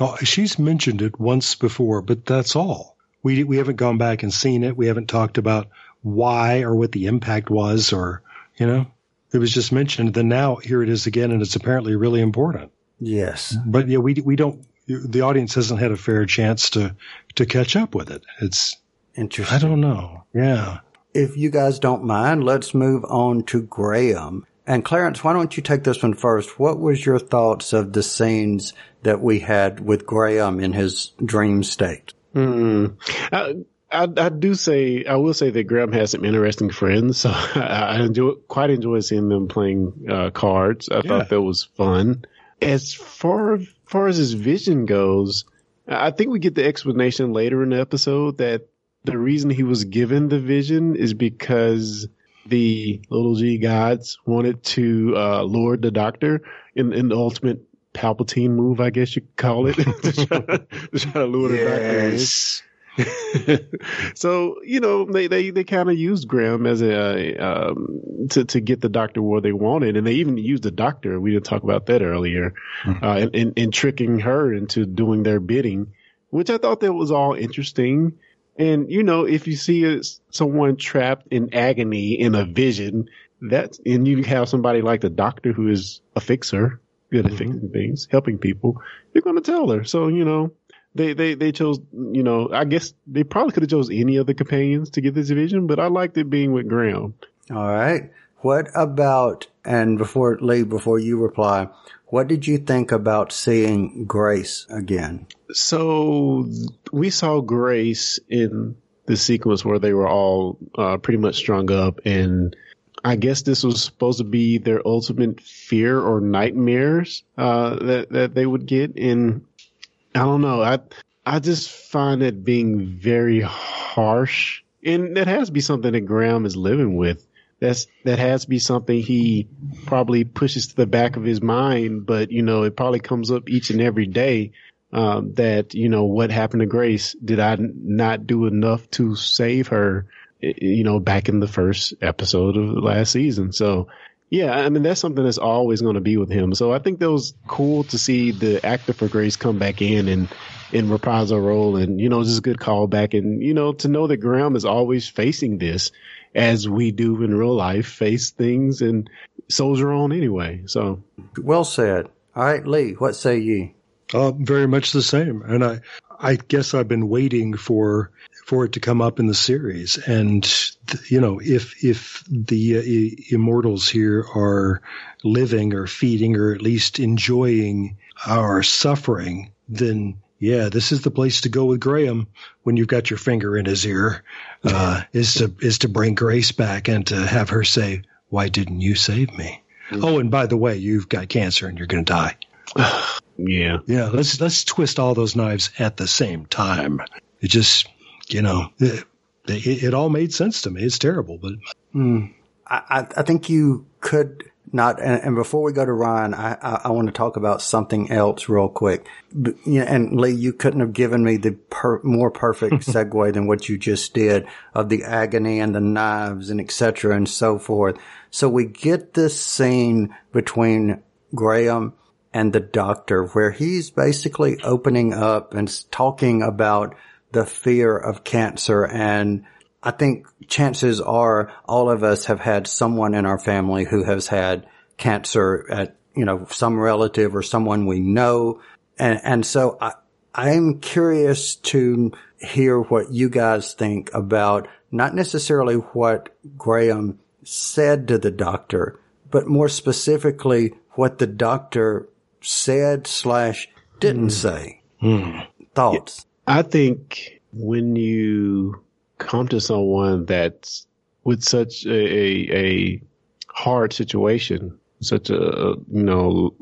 Oh, she's mentioned it once before, but that's all. We we haven't gone back and seen it. We haven't talked about why or what the impact was or, you know, it was just mentioned. Then now here it is again, and it's apparently really important. Yes. But yeah, we, we don't, the audience hasn't had a fair chance to, to catch up with it. It's interesting. I don't know. Yeah. If you guys don't mind, let's move on to Graham. And Clarence, why don't you take this one first? What was your thoughts of the scenes that we had with Graham in his dream state? Mm. Uh, I, I do say I will say that Graham has some interesting friends, so I, I enjoy quite enjoy seeing them playing uh, cards. I yeah. thought that was fun. As far far as his vision goes, I think we get the explanation later in the episode that the reason he was given the vision is because the little G gods wanted to uh, lure the Doctor in in the ultimate Palpatine move, I guess you could call it, to, try, to try to lure the Doctor in. So you know they they, they kind of used Graham as a um, to to get the doctor where they wanted, and they even used the doctor. We didn't talk about that earlier, uh, in, in in tricking her into doing their bidding, which I thought that was all interesting. And you know, if you see a, someone trapped in agony in a vision, that and you have somebody like the doctor who is a fixer, good at fixing things, helping people, you're going to tell her. So you know, they they they chose you know I guess they probably could have chose any of the companions to get this vision, but I liked it being with Graham. All right. What about, and before, Lee, before you reply, what did you think about seeing Grace again? So we saw Grace in the sequence where they were all uh, pretty much strung up, and I guess this was supposed to be their ultimate fear or nightmares uh, that that they would get. And I don't know, I I just find it being very harsh, and that has to be something that Graham is living with. That's that has to be something he probably pushes to the back of his mind, but you know it probably comes up each and every day um, that you know what happened to Grace. Did I not do enough to save her? You know, back in the first episode of last season. So, yeah, I mean that's something that's always going to be with him. So I think that was cool to see the actor for Grace come back in and and reprise a role, and you know, just a good callback, and you know, to know that Graham is always facing this as we do in real life, face things and soldier on anyway. So Well said. All right, Lee, what say ye? Uh, very much the same. And I, I guess I've been waiting for, for it to come up in the series. And, you know, if, if the uh, immortals here are living or feeding or at least enjoying our suffering, then yeah, this is the place to go with Graham when you've got your finger in his ear, uh, is to, is to bring Grace back and to have her say, why didn't you save me? Oh, and by the way, you've got cancer and you're going to die. yeah, Yeah, let's let's twist all those knives at the same time. It just, you know, it, it, it all made sense to me. It's terrible, but hmm. I, I, I think you could not, and, and before we go to Ryan, I, I, I want to talk about something else real quick. B- you know, and Lee, you couldn't have given me the per, more perfect segue than what you just did of the agony and the knives and et cetera and so forth. So we get this scene between Graham and the doctor where he's basically opening up and talking about the fear of cancer and I think chances are all of us have had someone in our family who has had cancer at, you know, some relative or someone we know. And, and so I, I'm curious to hear what you guys think about not necessarily what Graham said to the doctor, but more specifically what the doctor said slash didn't hmm. say. Hmm. Thoughts? I think when you come to someone that's with such a, a, a hard situation, such a, you know,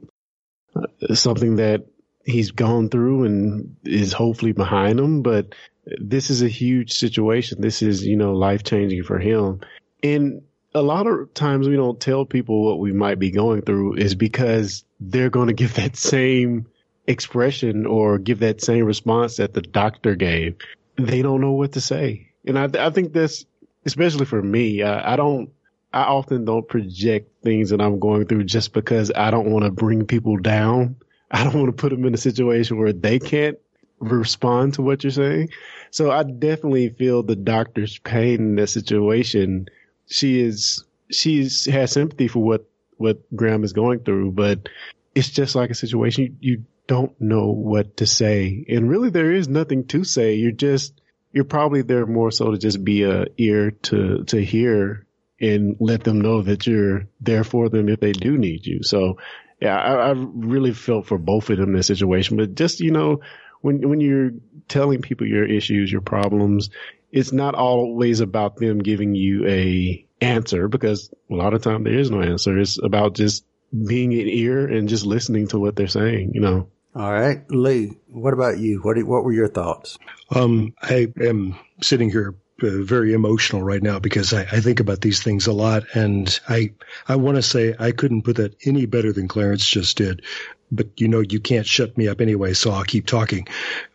something that he's gone through and is hopefully behind him, but this is a huge situation. This is, you know, life changing for him. And a lot of times we don't tell people what we might be going through is because they're going to give that same expression or give that same response that the doctor gave. They don't know what to say. And I, I think that's, especially for me, I, I don't, I often don't project things that I'm going through just because I don't want to bring people down. I don't want to put them in a situation where they can't respond to what you're saying. So I definitely feel the doctor's pain in that situation. She is, she's has sympathy for what, what Graham is going through, but it's just like a situation you, you don't know what to say. And really there is nothing to say. You're just, you're probably there more so to just be a ear to, to hear and let them know that you're there for them if they do need you. So yeah, I, I really felt for both of them in this situation, but just, you know, when, when you're telling people your issues, your problems, it's not always about them giving you a answer because a lot of time there is no answer. It's about just being an ear and just listening to what they're saying, you know. All right. Lee, what about you? What, what were your thoughts? um, I am sitting here uh, very emotional right now because I, I think about these things a lot, and I I want to say I couldn't put that any better than Clarence just did, but you know you can't shut me up anyway, so I'll keep talking.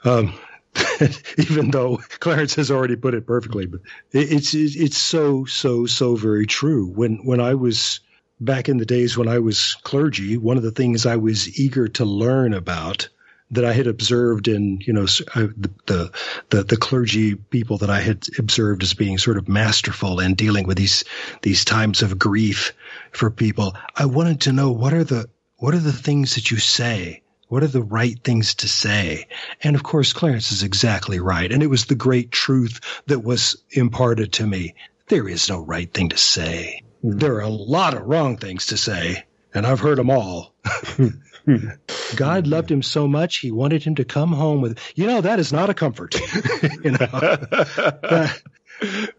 Um, even though Clarence has already put it perfectly, but it, it's it's so so so very true. When when I was back in the days when I was clergy, one of the things I was eager to learn about that I had observed in, you know, the, the, the, clergy people that I had observed as being sort of masterful in dealing with these, these times of grief for people. I wanted to know what are the, what are the things that you say? What are the right things to say? And of course, Clarence is exactly right. And it was the great truth that was imparted to me. There is no right thing to say. Mm-hmm. There are a lot of wrong things to say, and I've heard them all. God loved him so much, he wanted him to come home with, you know, that is not a comfort. you know, uh,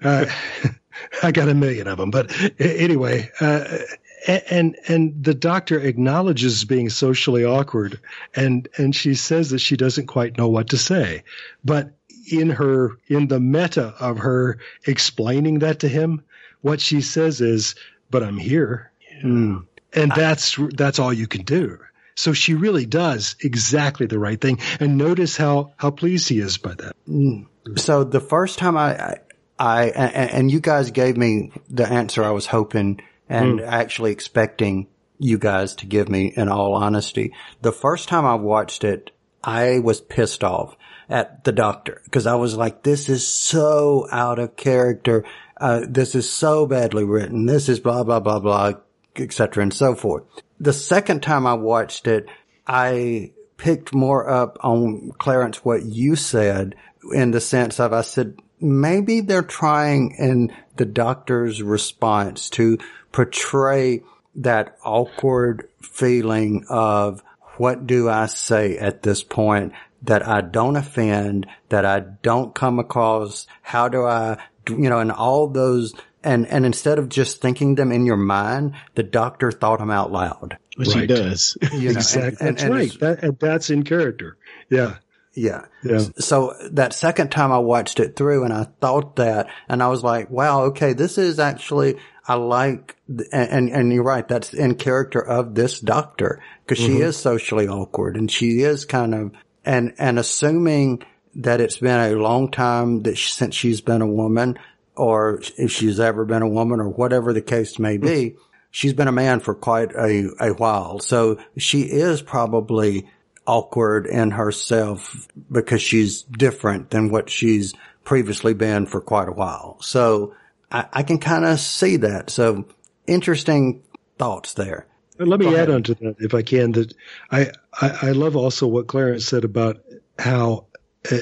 uh, I got a million of them, but anyway, uh, and and the doctor acknowledges being socially awkward, and and she says that she doesn't quite know what to say, but in her in the meta of her explaining that to him, what she says is, "But I'm here," mm. and that's that's all you can do. So she really does exactly the right thing. And notice how, how pleased he is by that. Mm. So the first time I, I, I, and you guys gave me the answer I was hoping and mm. actually expecting you guys to give me in all honesty. The first time I watched it, I was pissed off at the doctor because I was like, this is so out of character. Uh, this is so badly written. This is blah, blah, blah, blah, etc. and so forth the second time I watched it, I picked more up on Clarence what you said in the sense of I said maybe they're trying in the doctor's response to portray that awkward feeling of what do I say at this point that I don't offend, that I don't come across, how do I, you know, and all those and and instead of just thinking them in your mind, the doctor thought them out loud. Which right. he does. You know, exactly. And, and, that's and right. That, and that's in character. Yeah. Yeah. Yeah. So that second time I watched it through and I thought that and I was like, wow, okay, this is actually, I like, and, and you're right. That's in character of this doctor because mm-hmm. she is socially awkward and she is kind of, and, and assuming that it's been a long time that she, since she's been a woman, or if she's ever been a woman or whatever the case may be, she's been a man for quite a, a while. So she is probably awkward in herself because she's different than what she's previously been for quite a while. So I, I can kind of see that. So interesting thoughts there. Let me add on to that, if I can, that I, I, I love also what Clarence said about how uh,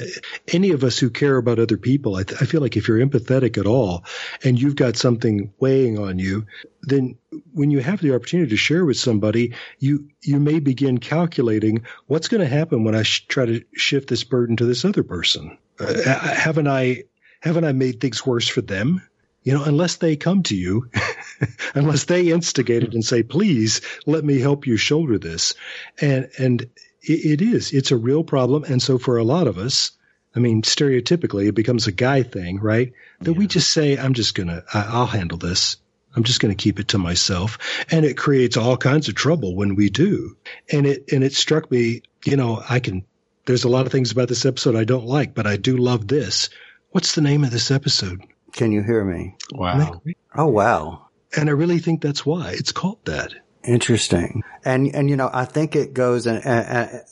any of us who care about other people, I, th- I, feel like if you're empathetic at all and you've got something weighing on you, then when you have the opportunity to share with somebody, you you may begin calculating what's going to happen when I sh- try to shift this burden to this other person. Uh, haven't I haven't I made things worse for them? You know, unless they come to you, unless they instigate it and say, "Please let me help you shoulder this," and and it is. It's a real problem. And so for a lot of us, I mean, stereotypically, it becomes a guy thing, right? That yeah. we just say, I'm just going to, I'll handle this. I'm just going to keep it to myself. And it creates all kinds of trouble when we do. And it, and it struck me, you know, I can, there's a lot of things about this episode I don't like, but I do love this. What's the name of this episode? Can you hear me? Wow. Oh, wow. And I really think that's why it's called that. Interesting. And, and, you know, I think it goes and,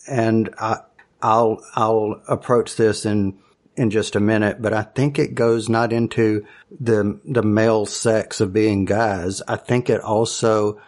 and, I, I'll, I'll approach this in, in just a minute, but I think it goes not into the, the male sex of being guys. I think it also,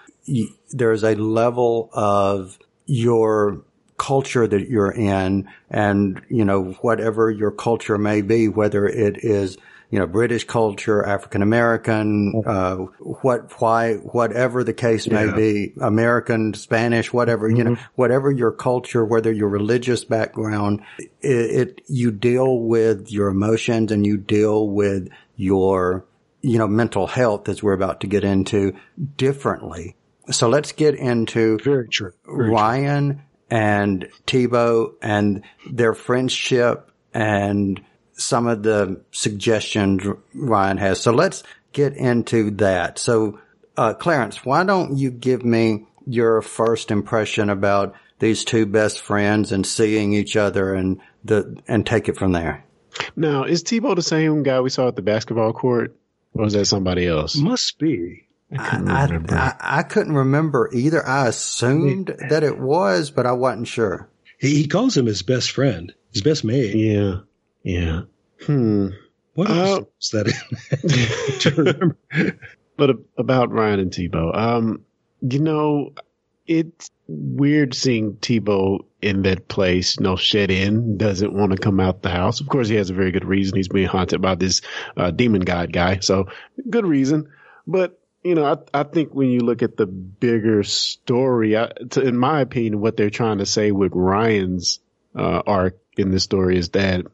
there's a level of your culture that you're in and, you know, whatever your culture may be, whether it is you know, British culture, African American, uh, what, why, whatever the case may yeah. be, American, Spanish, whatever, mm-hmm. you know, mm-hmm. whatever your culture, whether your religious background, it, it, you deal with your emotions and you deal with your, you know, mental health as we're about to get into differently. So let's get into Very true. Very Ryan true. and Tibo and their friendship and some of the suggestions Ryan has. So let's get into that. So, uh, Clarence, why don't you give me your first impression about these two best friends and seeing each other and the, and take it from there? Now, is Tibo the same guy we saw at the basketball court? Or was that somebody else? Must be. I, I, I, I couldn't remember either. I assumed that it was, but I wasn't sure. He, he calls him his best friend, his best mate. Yeah. Yeah. Hmm. What Uh, else was that in? Do you remember? but about Ryan and Tibo, um, you know, it's weird seeing Tibo in that place, you know, shed in, doesn't want to come out the house. Of course, he has a very good reason. He's being haunted by this uh, demon god guy, so good reason. But you know, I, I think when you look at the bigger story, I, to, in my opinion, what they're trying to say with Ryan's uh, arc in this story is that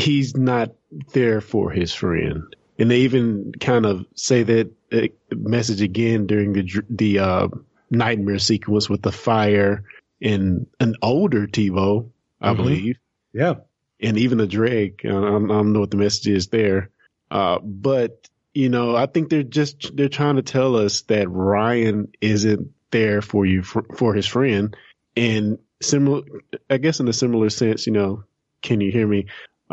he's not there for his friend. And they even kind of say that uh, message again during the the uh, nightmare sequence with the fire and an older Tibo, I Mhm. believe, Yeah. and even the Drake. I don't, I don't know what the message is there, uh, but you know, I think they're just they're trying to tell us that Ryan isn't there for you for, for his friend, and similar, I guess, in a similar sense, you know, can you hear me?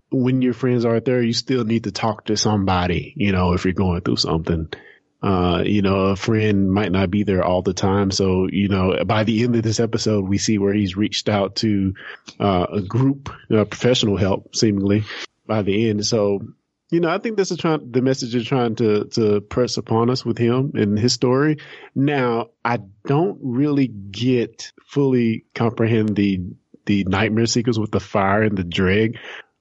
When your friends aren't there, you still need to talk to somebody, you know, if you're going through something. Uh, you know, a friend might not be there all the time. So, you know, by the end of this episode, we see where he's reached out to, uh, a group, uh, professional help seemingly by the end. So, you know, I think this is trying, the message is trying to, to press upon us with him and his story. Now, I don't really get fully comprehend the, the nightmare sequence with the fire and the drag.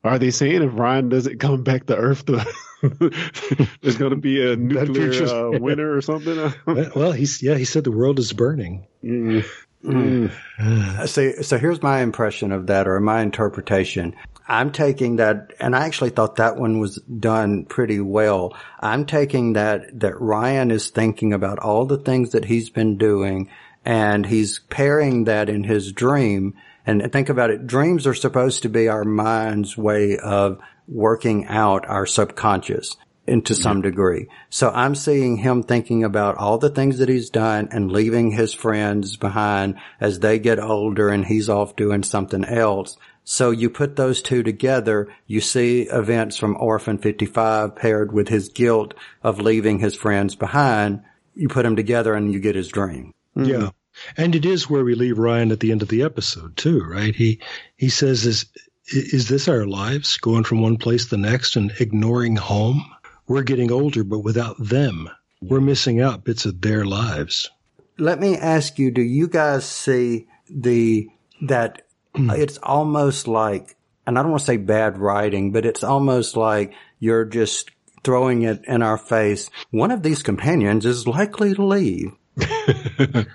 Are they saying if Ryan doesn't come back to Earth, the, there's going to be a nuclear future's- uh, winter or something? Well, well, he's yeah. He said the world is burning. Mm. Mm. Uh, So, so here's my impression of that or my interpretation. I'm taking that, and I actually thought that one was done pretty well. I'm taking that, that Ryan is thinking about all the things that he's been doing and he's pairing that in his dream. And think about it. Dreams are supposed to be our mind's way of working out our subconscious into some degree. So I'm seeing him thinking about all the things that he's done and leaving his friends behind as they get older and he's off doing something else. So you put those two together, you see events from Orphan 55 paired with his guilt of leaving his friends behind. You put them together and you get his dream. Mm-hmm. Yeah. And it is where we leave Ryan at the end of the episode too, right? He he says is is this our lives going from one place to the next and ignoring home? We're getting older but without them. We're missing out bits of their lives. Let me ask you, do you guys see the, that hmm. it's almost like, and I don't want to say bad writing, but it's almost like you're just throwing it in our face. One of these companions is likely to leave.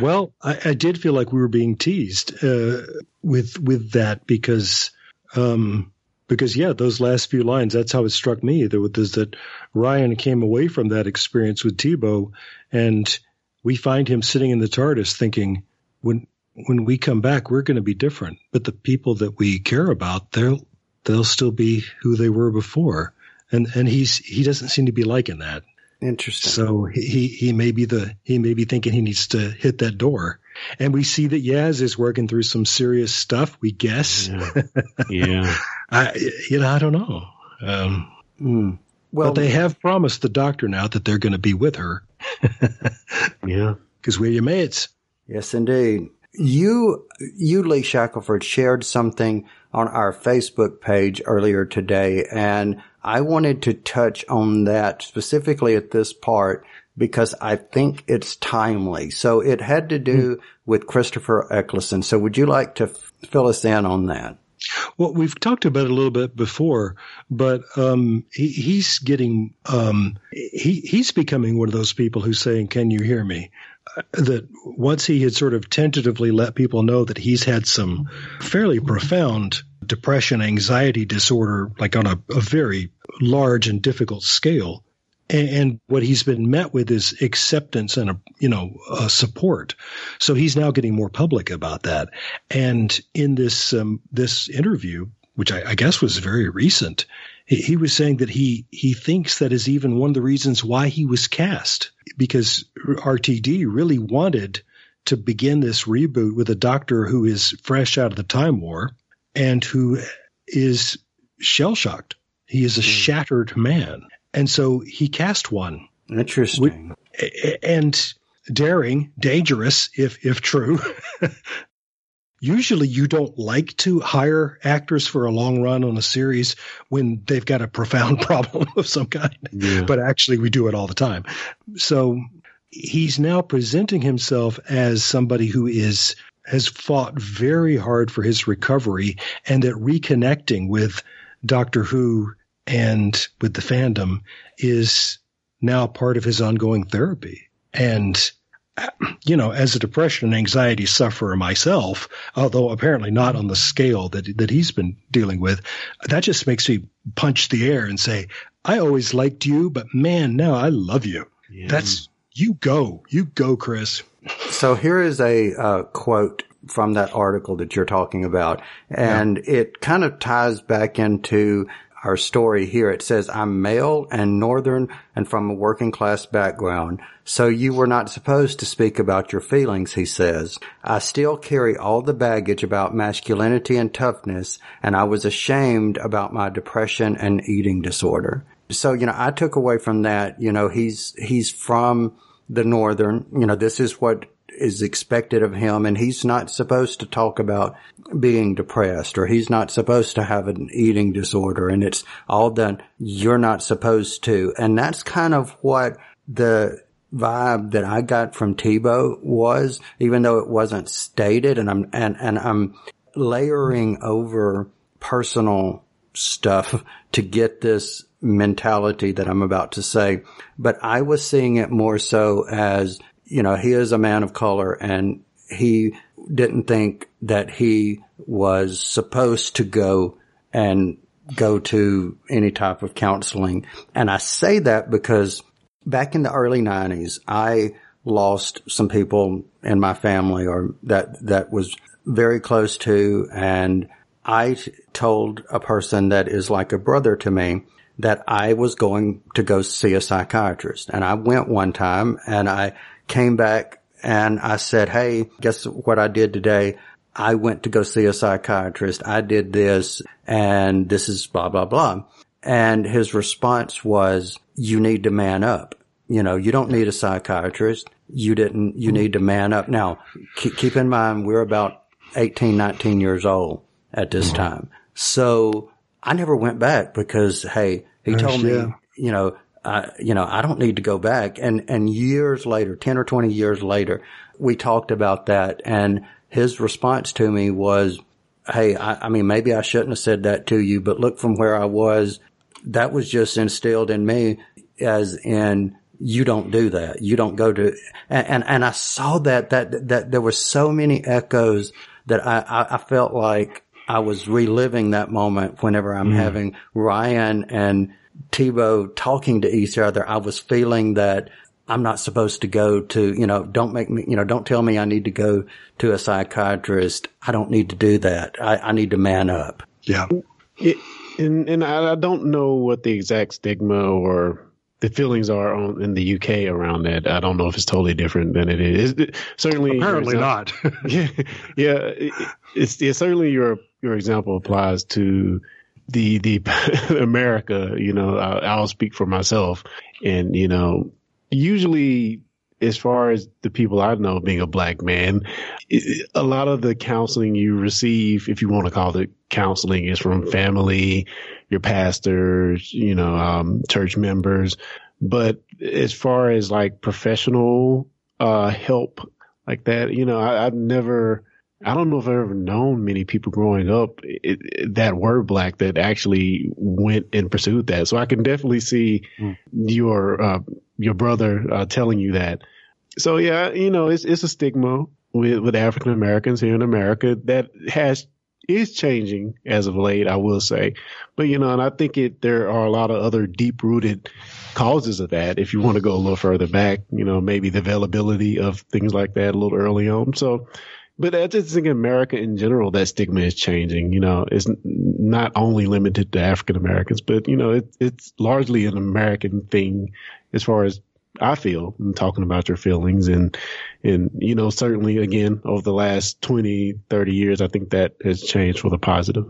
Well, I, I did feel like we were being teased uh, with with that because um, because yeah, those last few lines. That's how it struck me. That was that Ryan came away from that experience with Tibo, and we find him sitting in the TARDIS thinking, when when we come back, we're going to be different. But the people that we care about, they'll they'll still be who they were before, and and he's he doesn't seem to be liking that. Interesting. So he, he he may be the he may be thinking he needs to hit that door, and we see that Yaz is working through some serious stuff. We guess. Yeah. yeah. I you know I don't know. Um, Mm. Well, but they have promised the doctor now that they're going to be with her Yeah. because we're your mates. Yes, indeed. You, you, Lee Shackelford, shared something on our Facebook page earlier today, and I wanted to touch on that specifically at this part because I think it's timely. So it had to do with Christopher Eccleston. So would you like to f- fill us in on that? Well, we've talked about it a little bit before, but um, he, he's getting um, he he's becoming one of those people who's saying, "Can you hear me?" Uh, that once he had sort of tentatively let people know that he's had some fairly profound depression, anxiety disorder, like on a, a very large and difficult scale. And, and what he's been met with is acceptance and a you know uh, support. So he's now getting more public about that. And in this um, this interview which I, I guess was very recent, he, he was saying that he he thinks that is even one of the reasons why he was cast because RTD really wanted to begin this reboot with a doctor who is fresh out of the time war and who is shell shocked. He is a hmm. shattered man. And so he cast one. Interesting. And daring, dangerous, if if true. Usually you don't like to hire actors for a long run on a series when they've got a profound problem of some kind. Yeah. But actually we do it all the time. So he's now presenting himself as somebody who is has fought very hard for his recovery and that reconnecting with Doctor Who and with the fandom is now part of his ongoing therapy. And you know, as a depression and anxiety sufferer myself, although apparently not on the scale that that he's been dealing with, that just makes me punch the air and say, "I always liked you, but man, now I love you." That's you go, you go, Chris. So here is a uh, quote from that article that you're talking about, and it kind of ties back into our story here. It says, I'm male and northern and from a working class background. So you were not supposed to speak about your feelings, he says. I still carry all the baggage about masculinity and toughness, and I was ashamed about my depression and eating disorder. So, you know, I took away from that, you know, he's, he's from the northern, you know, this is what is expected of him and he's not supposed to talk about being depressed or he's not supposed to have an eating disorder and it's all done. You're not supposed to. And that's kind of what the vibe that I got from Tibo was, even though it wasn't stated and I'm, and, and I'm layering over personal stuff to get this mentality that I'm about to say, but I was seeing it more so as, you know, he is a man of color and he didn't think that he was supposed to go and go to any type of counseling. And I say that because back in the early nineties, I lost some people in my family or that, that was very close to. And I told a person that is like a brother to me that I was going to go see a psychiatrist. And I went one time and I came back and I said, Hey, guess what I did today? I went to go see a psychiatrist. I did this and this is blah, blah, blah. And his response was, you need to man up. You know, you don't need a psychiatrist. You didn't, you need to man up. Now, keep, keep in mind, we're about 18, 19 years old at this mm-hmm. time. So I never went back because, hey, he told me, you know, I, you know, I don't need to go back. And, and years later, 10 or 20 years later, we talked about that and his response to me was, Hey, I, I mean, maybe I shouldn't have said that to you, but look from where I was, that was just instilled in me as in, you don't do that. You don't go to, and, and, and I saw that, that, that there were so many echoes that I, I, I felt like I was reliving that moment whenever I'm mm-hmm. having Ryan and Tibo talking to each other. I was feeling that I'm not supposed to go to, you know, don't make me, you know, don't tell me I need to go to a psychiatrist. I don't need to do that. I, I need to man up. Yeah. It, and and I, I don't know what the exact stigma or the feelings are on in the UK around that. I don't know if it's totally different than it is. It- certainly, Apparently not. yeah, yeah. it- It's certainly your your example applies to the the America. You know, I, I'll speak for myself, and you know, usually as far as the people I know being a black man, a lot of the counseling you receive, if you want to call it counseling, is from family, your pastors, you know, um, church members. But as far as like professional, uh, help like that, you know, I, I've never, I don't know if I've ever known many people growing up it, it- that were black that actually went and pursued that. So I can definitely see your, uh, your brother, uh, telling you that. So yeah, you know, it's, it's a stigma with, with African Americans here in America that has, is changing as of late, I will say. But you know, and I think it, there are a lot of other deep rooted causes of that. If you want to go a little further back, you know, maybe the availability of things like that a little early on. So, but I just think America in general, that stigma is changing. You know, it's not only limited to African Americans, but you know, it, it's largely an American thing as far as I feel and talking about your feelings and, and, you know, certainly again, over the last 20, 30 years, I think that has changed for the positive.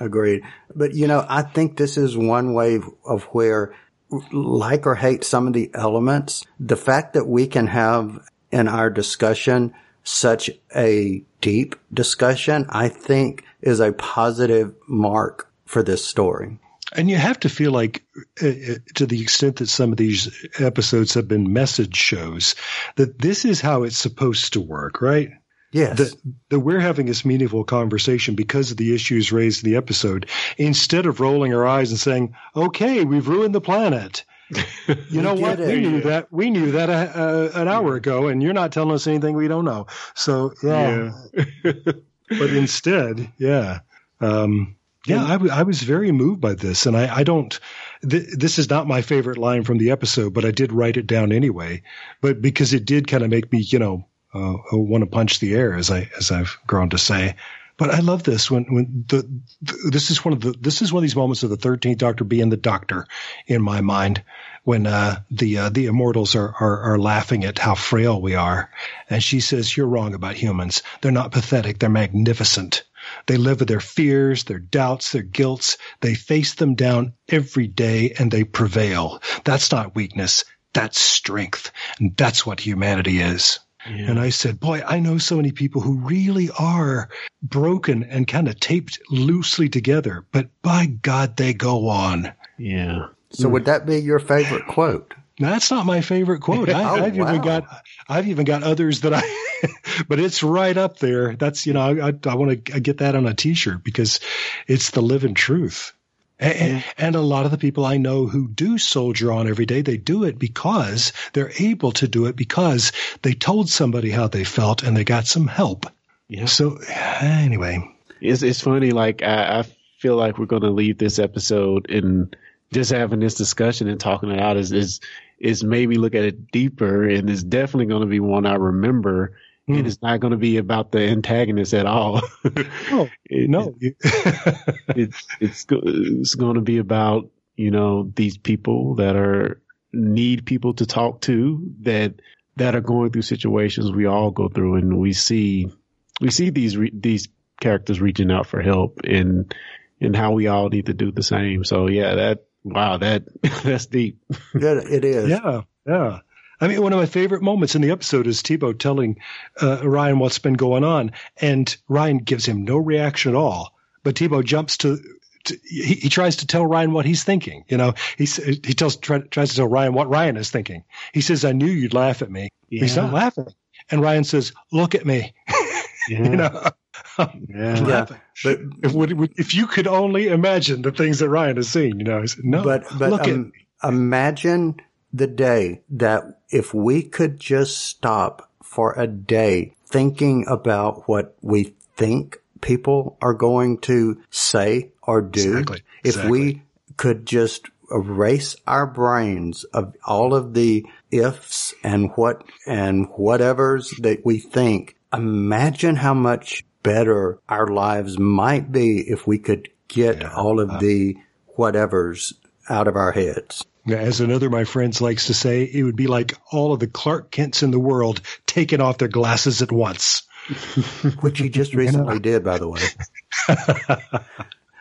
Agreed. But you know, I think this is one way of where like or hate some of the elements, the fact that we can have in our discussion such a deep discussion, I think is a positive mark for this story. And you have to feel like, uh, uh, to the extent that some of these episodes have been message shows, that this is how it's supposed to work, right? Yes. That, that we're having this meaningful conversation because of the issues raised in the episode, instead of rolling our eyes and saying, okay, we've ruined the planet. You know what? it. We knew that. We knew that uh, uh, an hour ago, and you're not telling us anything we don't know. So yeah. but instead, yeah, um, yeah, I, w- I was very moved by this, and I, I don't. Th- this is not my favorite line from the episode, but I did write it down anyway. But because it did kind of make me, you know, uh, want to punch the air, as I as I've grown to say. But I love this when when the, the this is one of the this is one of these moments of the Thirteenth Doctor being the Doctor in my mind when uh, the uh, the immortals are, are are laughing at how frail we are, and she says, "You're wrong about humans. They're not pathetic. They're magnificent. They live with their fears, their doubts, their guilts. They face them down every day, and they prevail. That's not weakness. That's strength, and that's what humanity is." And I said, boy, I know so many people who really are broken and kind of taped loosely together, but by God, they go on. Yeah. So would that be your favorite quote? Now, that's not my favorite quote. I, Oh, I've wow. even got, I've even got others that I, but it's right up there. That's, you know, I, I, I want to get that on a t-shirt because it's the living truth. And, and a lot of the people I know who do soldier on every day, they do it because they're able to do it because they told somebody how they felt and they got some help. Yeah. So anyway, It's it's funny. Like I, I feel like we're going to leave this episode and just having this discussion and talking it out is is is maybe look at it deeper and it's definitely going to be one I remember. Hmm. And it's not going to be about the antagonist at all. no, It- no, you- it's it's it's going to be about you know these people that are need people to talk to that that are going through situations we all go through and we see we see these re- these characters reaching out for help and and how we all need to do the same so yeah that wow that that's deep It, it is. Yeah, yeah. I mean, one of my favorite moments in the episode is Tibo telling uh, Ryan what's been going on, and Ryan gives him no reaction at all. But Tibo jumps to. to he, he tries to tell Ryan what he's thinking. You know, he he tells try, tries to tell Ryan what Ryan is thinking. He says, "I knew you'd laugh at me." Yeah. He's not laughing, and Ryan says, "Look at me." yeah You know, yeah Yeah, but if, would- would- if you could only imagine the things that Ryan has seen, you know, said, no, but but look at um, imagine the day that if we could just stop for a day thinking about what we think people are going to say or do. Exactly, If exactly. we could just erase our brains of all of the ifs and what and whatevers that we think, imagine how much better our lives might be if we could get all of uh, the whatevers out of our heads. As another of my friends likes to say, it would be like all of the Clark Kents in the world taking off their glasses at once. Which he just recently did, by the way.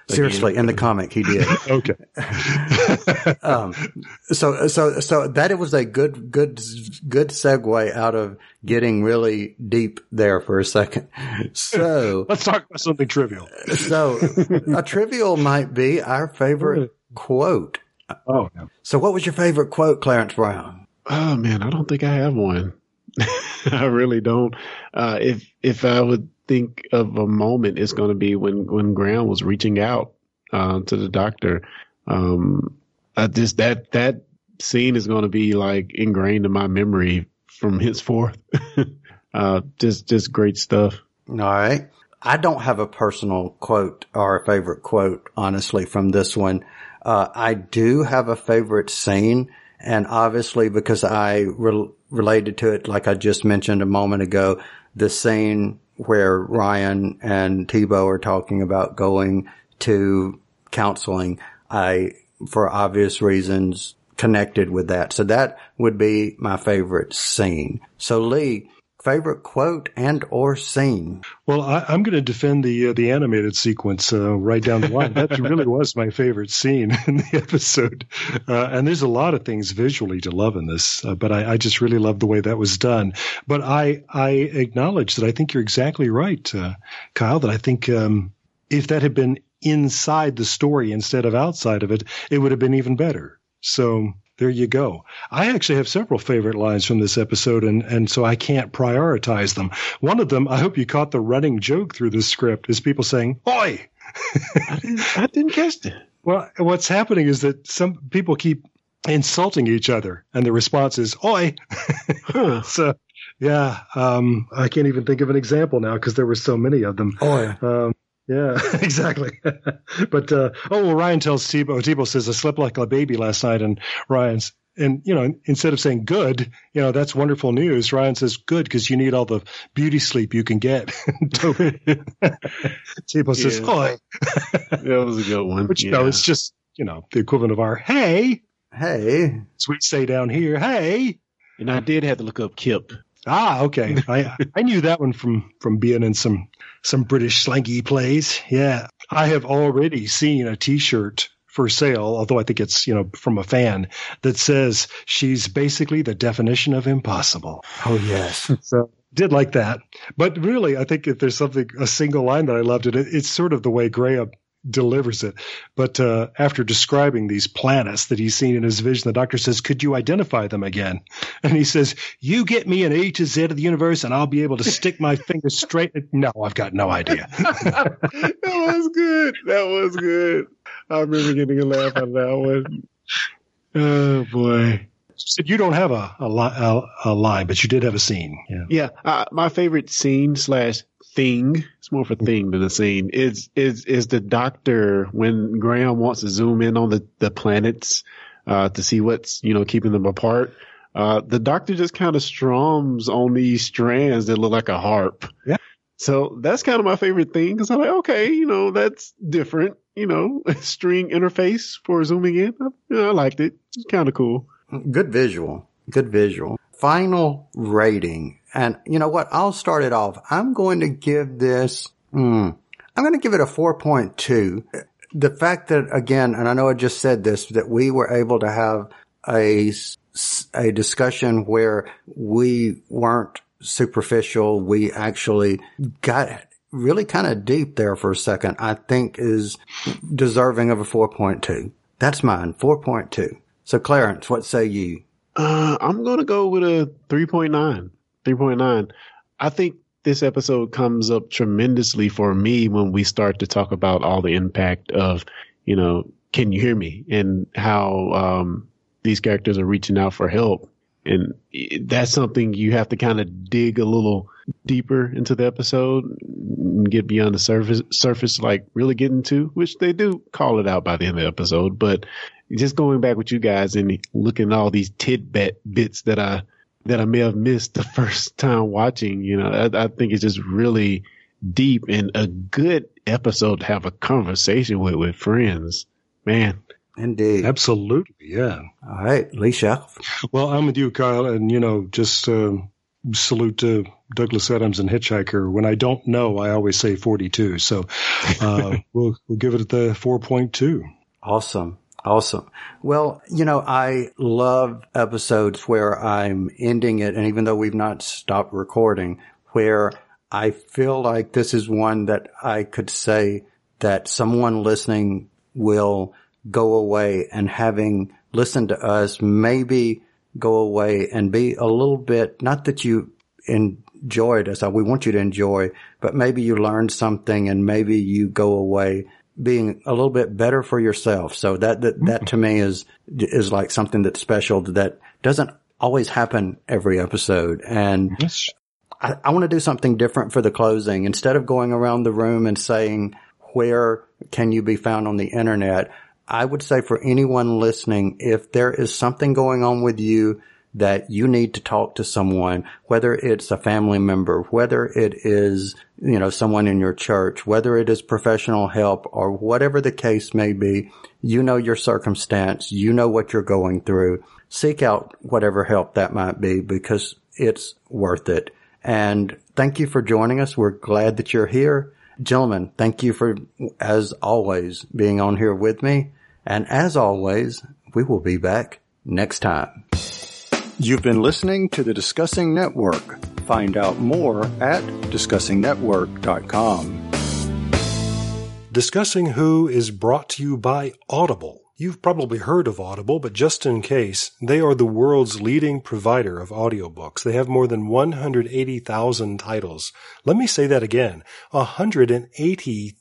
Seriously, in the comic, he did. Okay. Um, so, so, so that it was a good, good, good segue out of getting really deep there for a second. So, Let's talk about something trivial. so a trivial might be our favorite quote. Oh, no. So, what was your favorite quote, Clarence Brown? Oh man, I don't think I have one. I really don't. Uh, if if I would think of a moment, it's going to be when when Graham was reaching out uh, to the doctor. Um, I just that that scene is going to be like ingrained in my memory from henceforth. uh, just just great stuff. All right. I don't have a personal quote or a favorite quote, honestly, from this one. Uh, I do have a favorite scene, and obviously because I re- related to it, like I just mentioned a moment ago, the scene where Ryan and Tibo are talking about going to counseling. I, for obvious reasons, connected with that. So that would be my favorite scene. So Lee, favorite quote and or scene? Well, I, am going to defend the uh, the animated sequence uh, right down the line. that really was my favorite scene in the episode. Uh, and there's a lot of things visually to love in this, uh, but I, I, just really love the way that was done. But I I acknowledge that I think you're exactly right, uh, Kyle. That I think um, if that had been inside the story instead of outside of it, it would have been even better. So there you go. I actually have several favorite lines from this episode, and, and so I can't prioritize them. One of them, I hope you caught the running joke through the script, is people saying, Oi! I, didn't, I didn't catch that. Well, what's happening is that some people keep insulting each other, and the response is, Oi! Huh. so, yeah, um, I can't even think of an example now because there were so many of them. Oi. Um, yeah, exactly. but uh, oh well, Ryan tells Tibo. Tibo says, "I slept like a baby last night," and Ryan's and you know instead of saying good, you know that's wonderful news. Ryan says good because you need all the beauty sleep you can get. Tibo says, "Oi." that was a good one. Which yeah. you know, it's just you know the equivalent of our "Hey." Hey, as we say down here, "Hey." And I did have to look up Kip. Ah, okay. I I knew that one from from being in some some British slangy plays. Yeah. I have already seen a t-shirt for sale, although I think it's, you know, from a fan that says she's basically the definition of impossible. Oh, yes. so did like that. But really, I think if there's something, a single line that I loved it, it's sort of the way Graham delivers it. But uh, after describing these planets that he's seen in his vision, the doctor says, Could you identify them again? And he says, You get me an A to Z of the universe, and I'll be able to stick my finger straight. No, I've got no idea. that was good. That was good. I remember getting a laugh out of that one. Oh, boy. said you don't have a, a, a, a, line, but you did have a scene. Yeah. Yeah. Uh, my favorite scene slash thing. It's more of a thing than a scene. Is is is the doctor when Graham wants to zoom in on the the planets uh, to see what's you know keeping them apart. Uh, the doctor just kind of strums on these strands that look like a harp. Yeah. So that's kind of my favorite thing because I'm like, okay, you know, that's different. You know, string interface for zooming in. I, you know, I liked it. It's kind of cool. Good visual. Good visual. Final rating and you know what? I'll start it off. I'm going to give this, mm, I'm going to give it a 4.2. The fact that again, and I know I just said this, that we were able to have a, a discussion where we weren't superficial. We actually got really kind of deep there for a second, I think is deserving of a 4.2. That's mine, 4.2. So Clarence, what say you? Uh, I'm going to go with a 3.9. 3.9. I think this episode comes up tremendously for me when we start to talk about all the impact of, you know, can you hear me and how um, these characters are reaching out for help. And that's something you have to kind of dig a little deeper into the episode and get beyond the surface, surface, like really get into, which they do call it out by the end of the episode. But just going back with you guys and looking at all these tidbit bits that I that I may have missed the first time watching. You know, I, I think it's just really deep and a good episode to have a conversation with with friends. Man, Indeed. Absolutely. Yeah. All right. Leisha. Well, I'm with you, Kyle. And, you know, just uh, salute to Douglas Adams and Hitchhiker. When I don't know, I always say 42. So uh, we'll, we'll give it the 4.2. Awesome. Awesome. Well, you know, I love episodes where I'm ending it, and even though we've not stopped recording, where I feel like this is one that I could say that someone listening will go away and having listened to us, maybe go away and be a little bit, not that you enjoyed us, we want you to enjoy, but maybe you learned something and maybe you go away being a little bit better for yourself. So that, that, that mm-hmm. to me is, is like something that's special that doesn't always happen every episode. And yes. I, I want to do something different for the closing. Instead of going around the room and saying, where can you be found on the internet? I would say for anyone listening, if there is something going on with you that you need to talk to someone, whether it's a family member, whether it is, you know, someone in your church, whether it is professional help or whatever the case may be, you know your circumstance, you know what you're going through. Seek out whatever help that might be because it's worth it. And thank you for joining us. We're glad that you're here. Gentlemen, thank you for, as always, being on here with me. And as always, we will be back next time. You've been listening to the Discussing Network. Find out more at discussingnetwork.com. Discussing Who is brought to you by Audible. You've probably heard of Audible, but just in case, they are the world's leading provider of audiobooks. They have more than 180,000 titles. Let me say that again. 180,000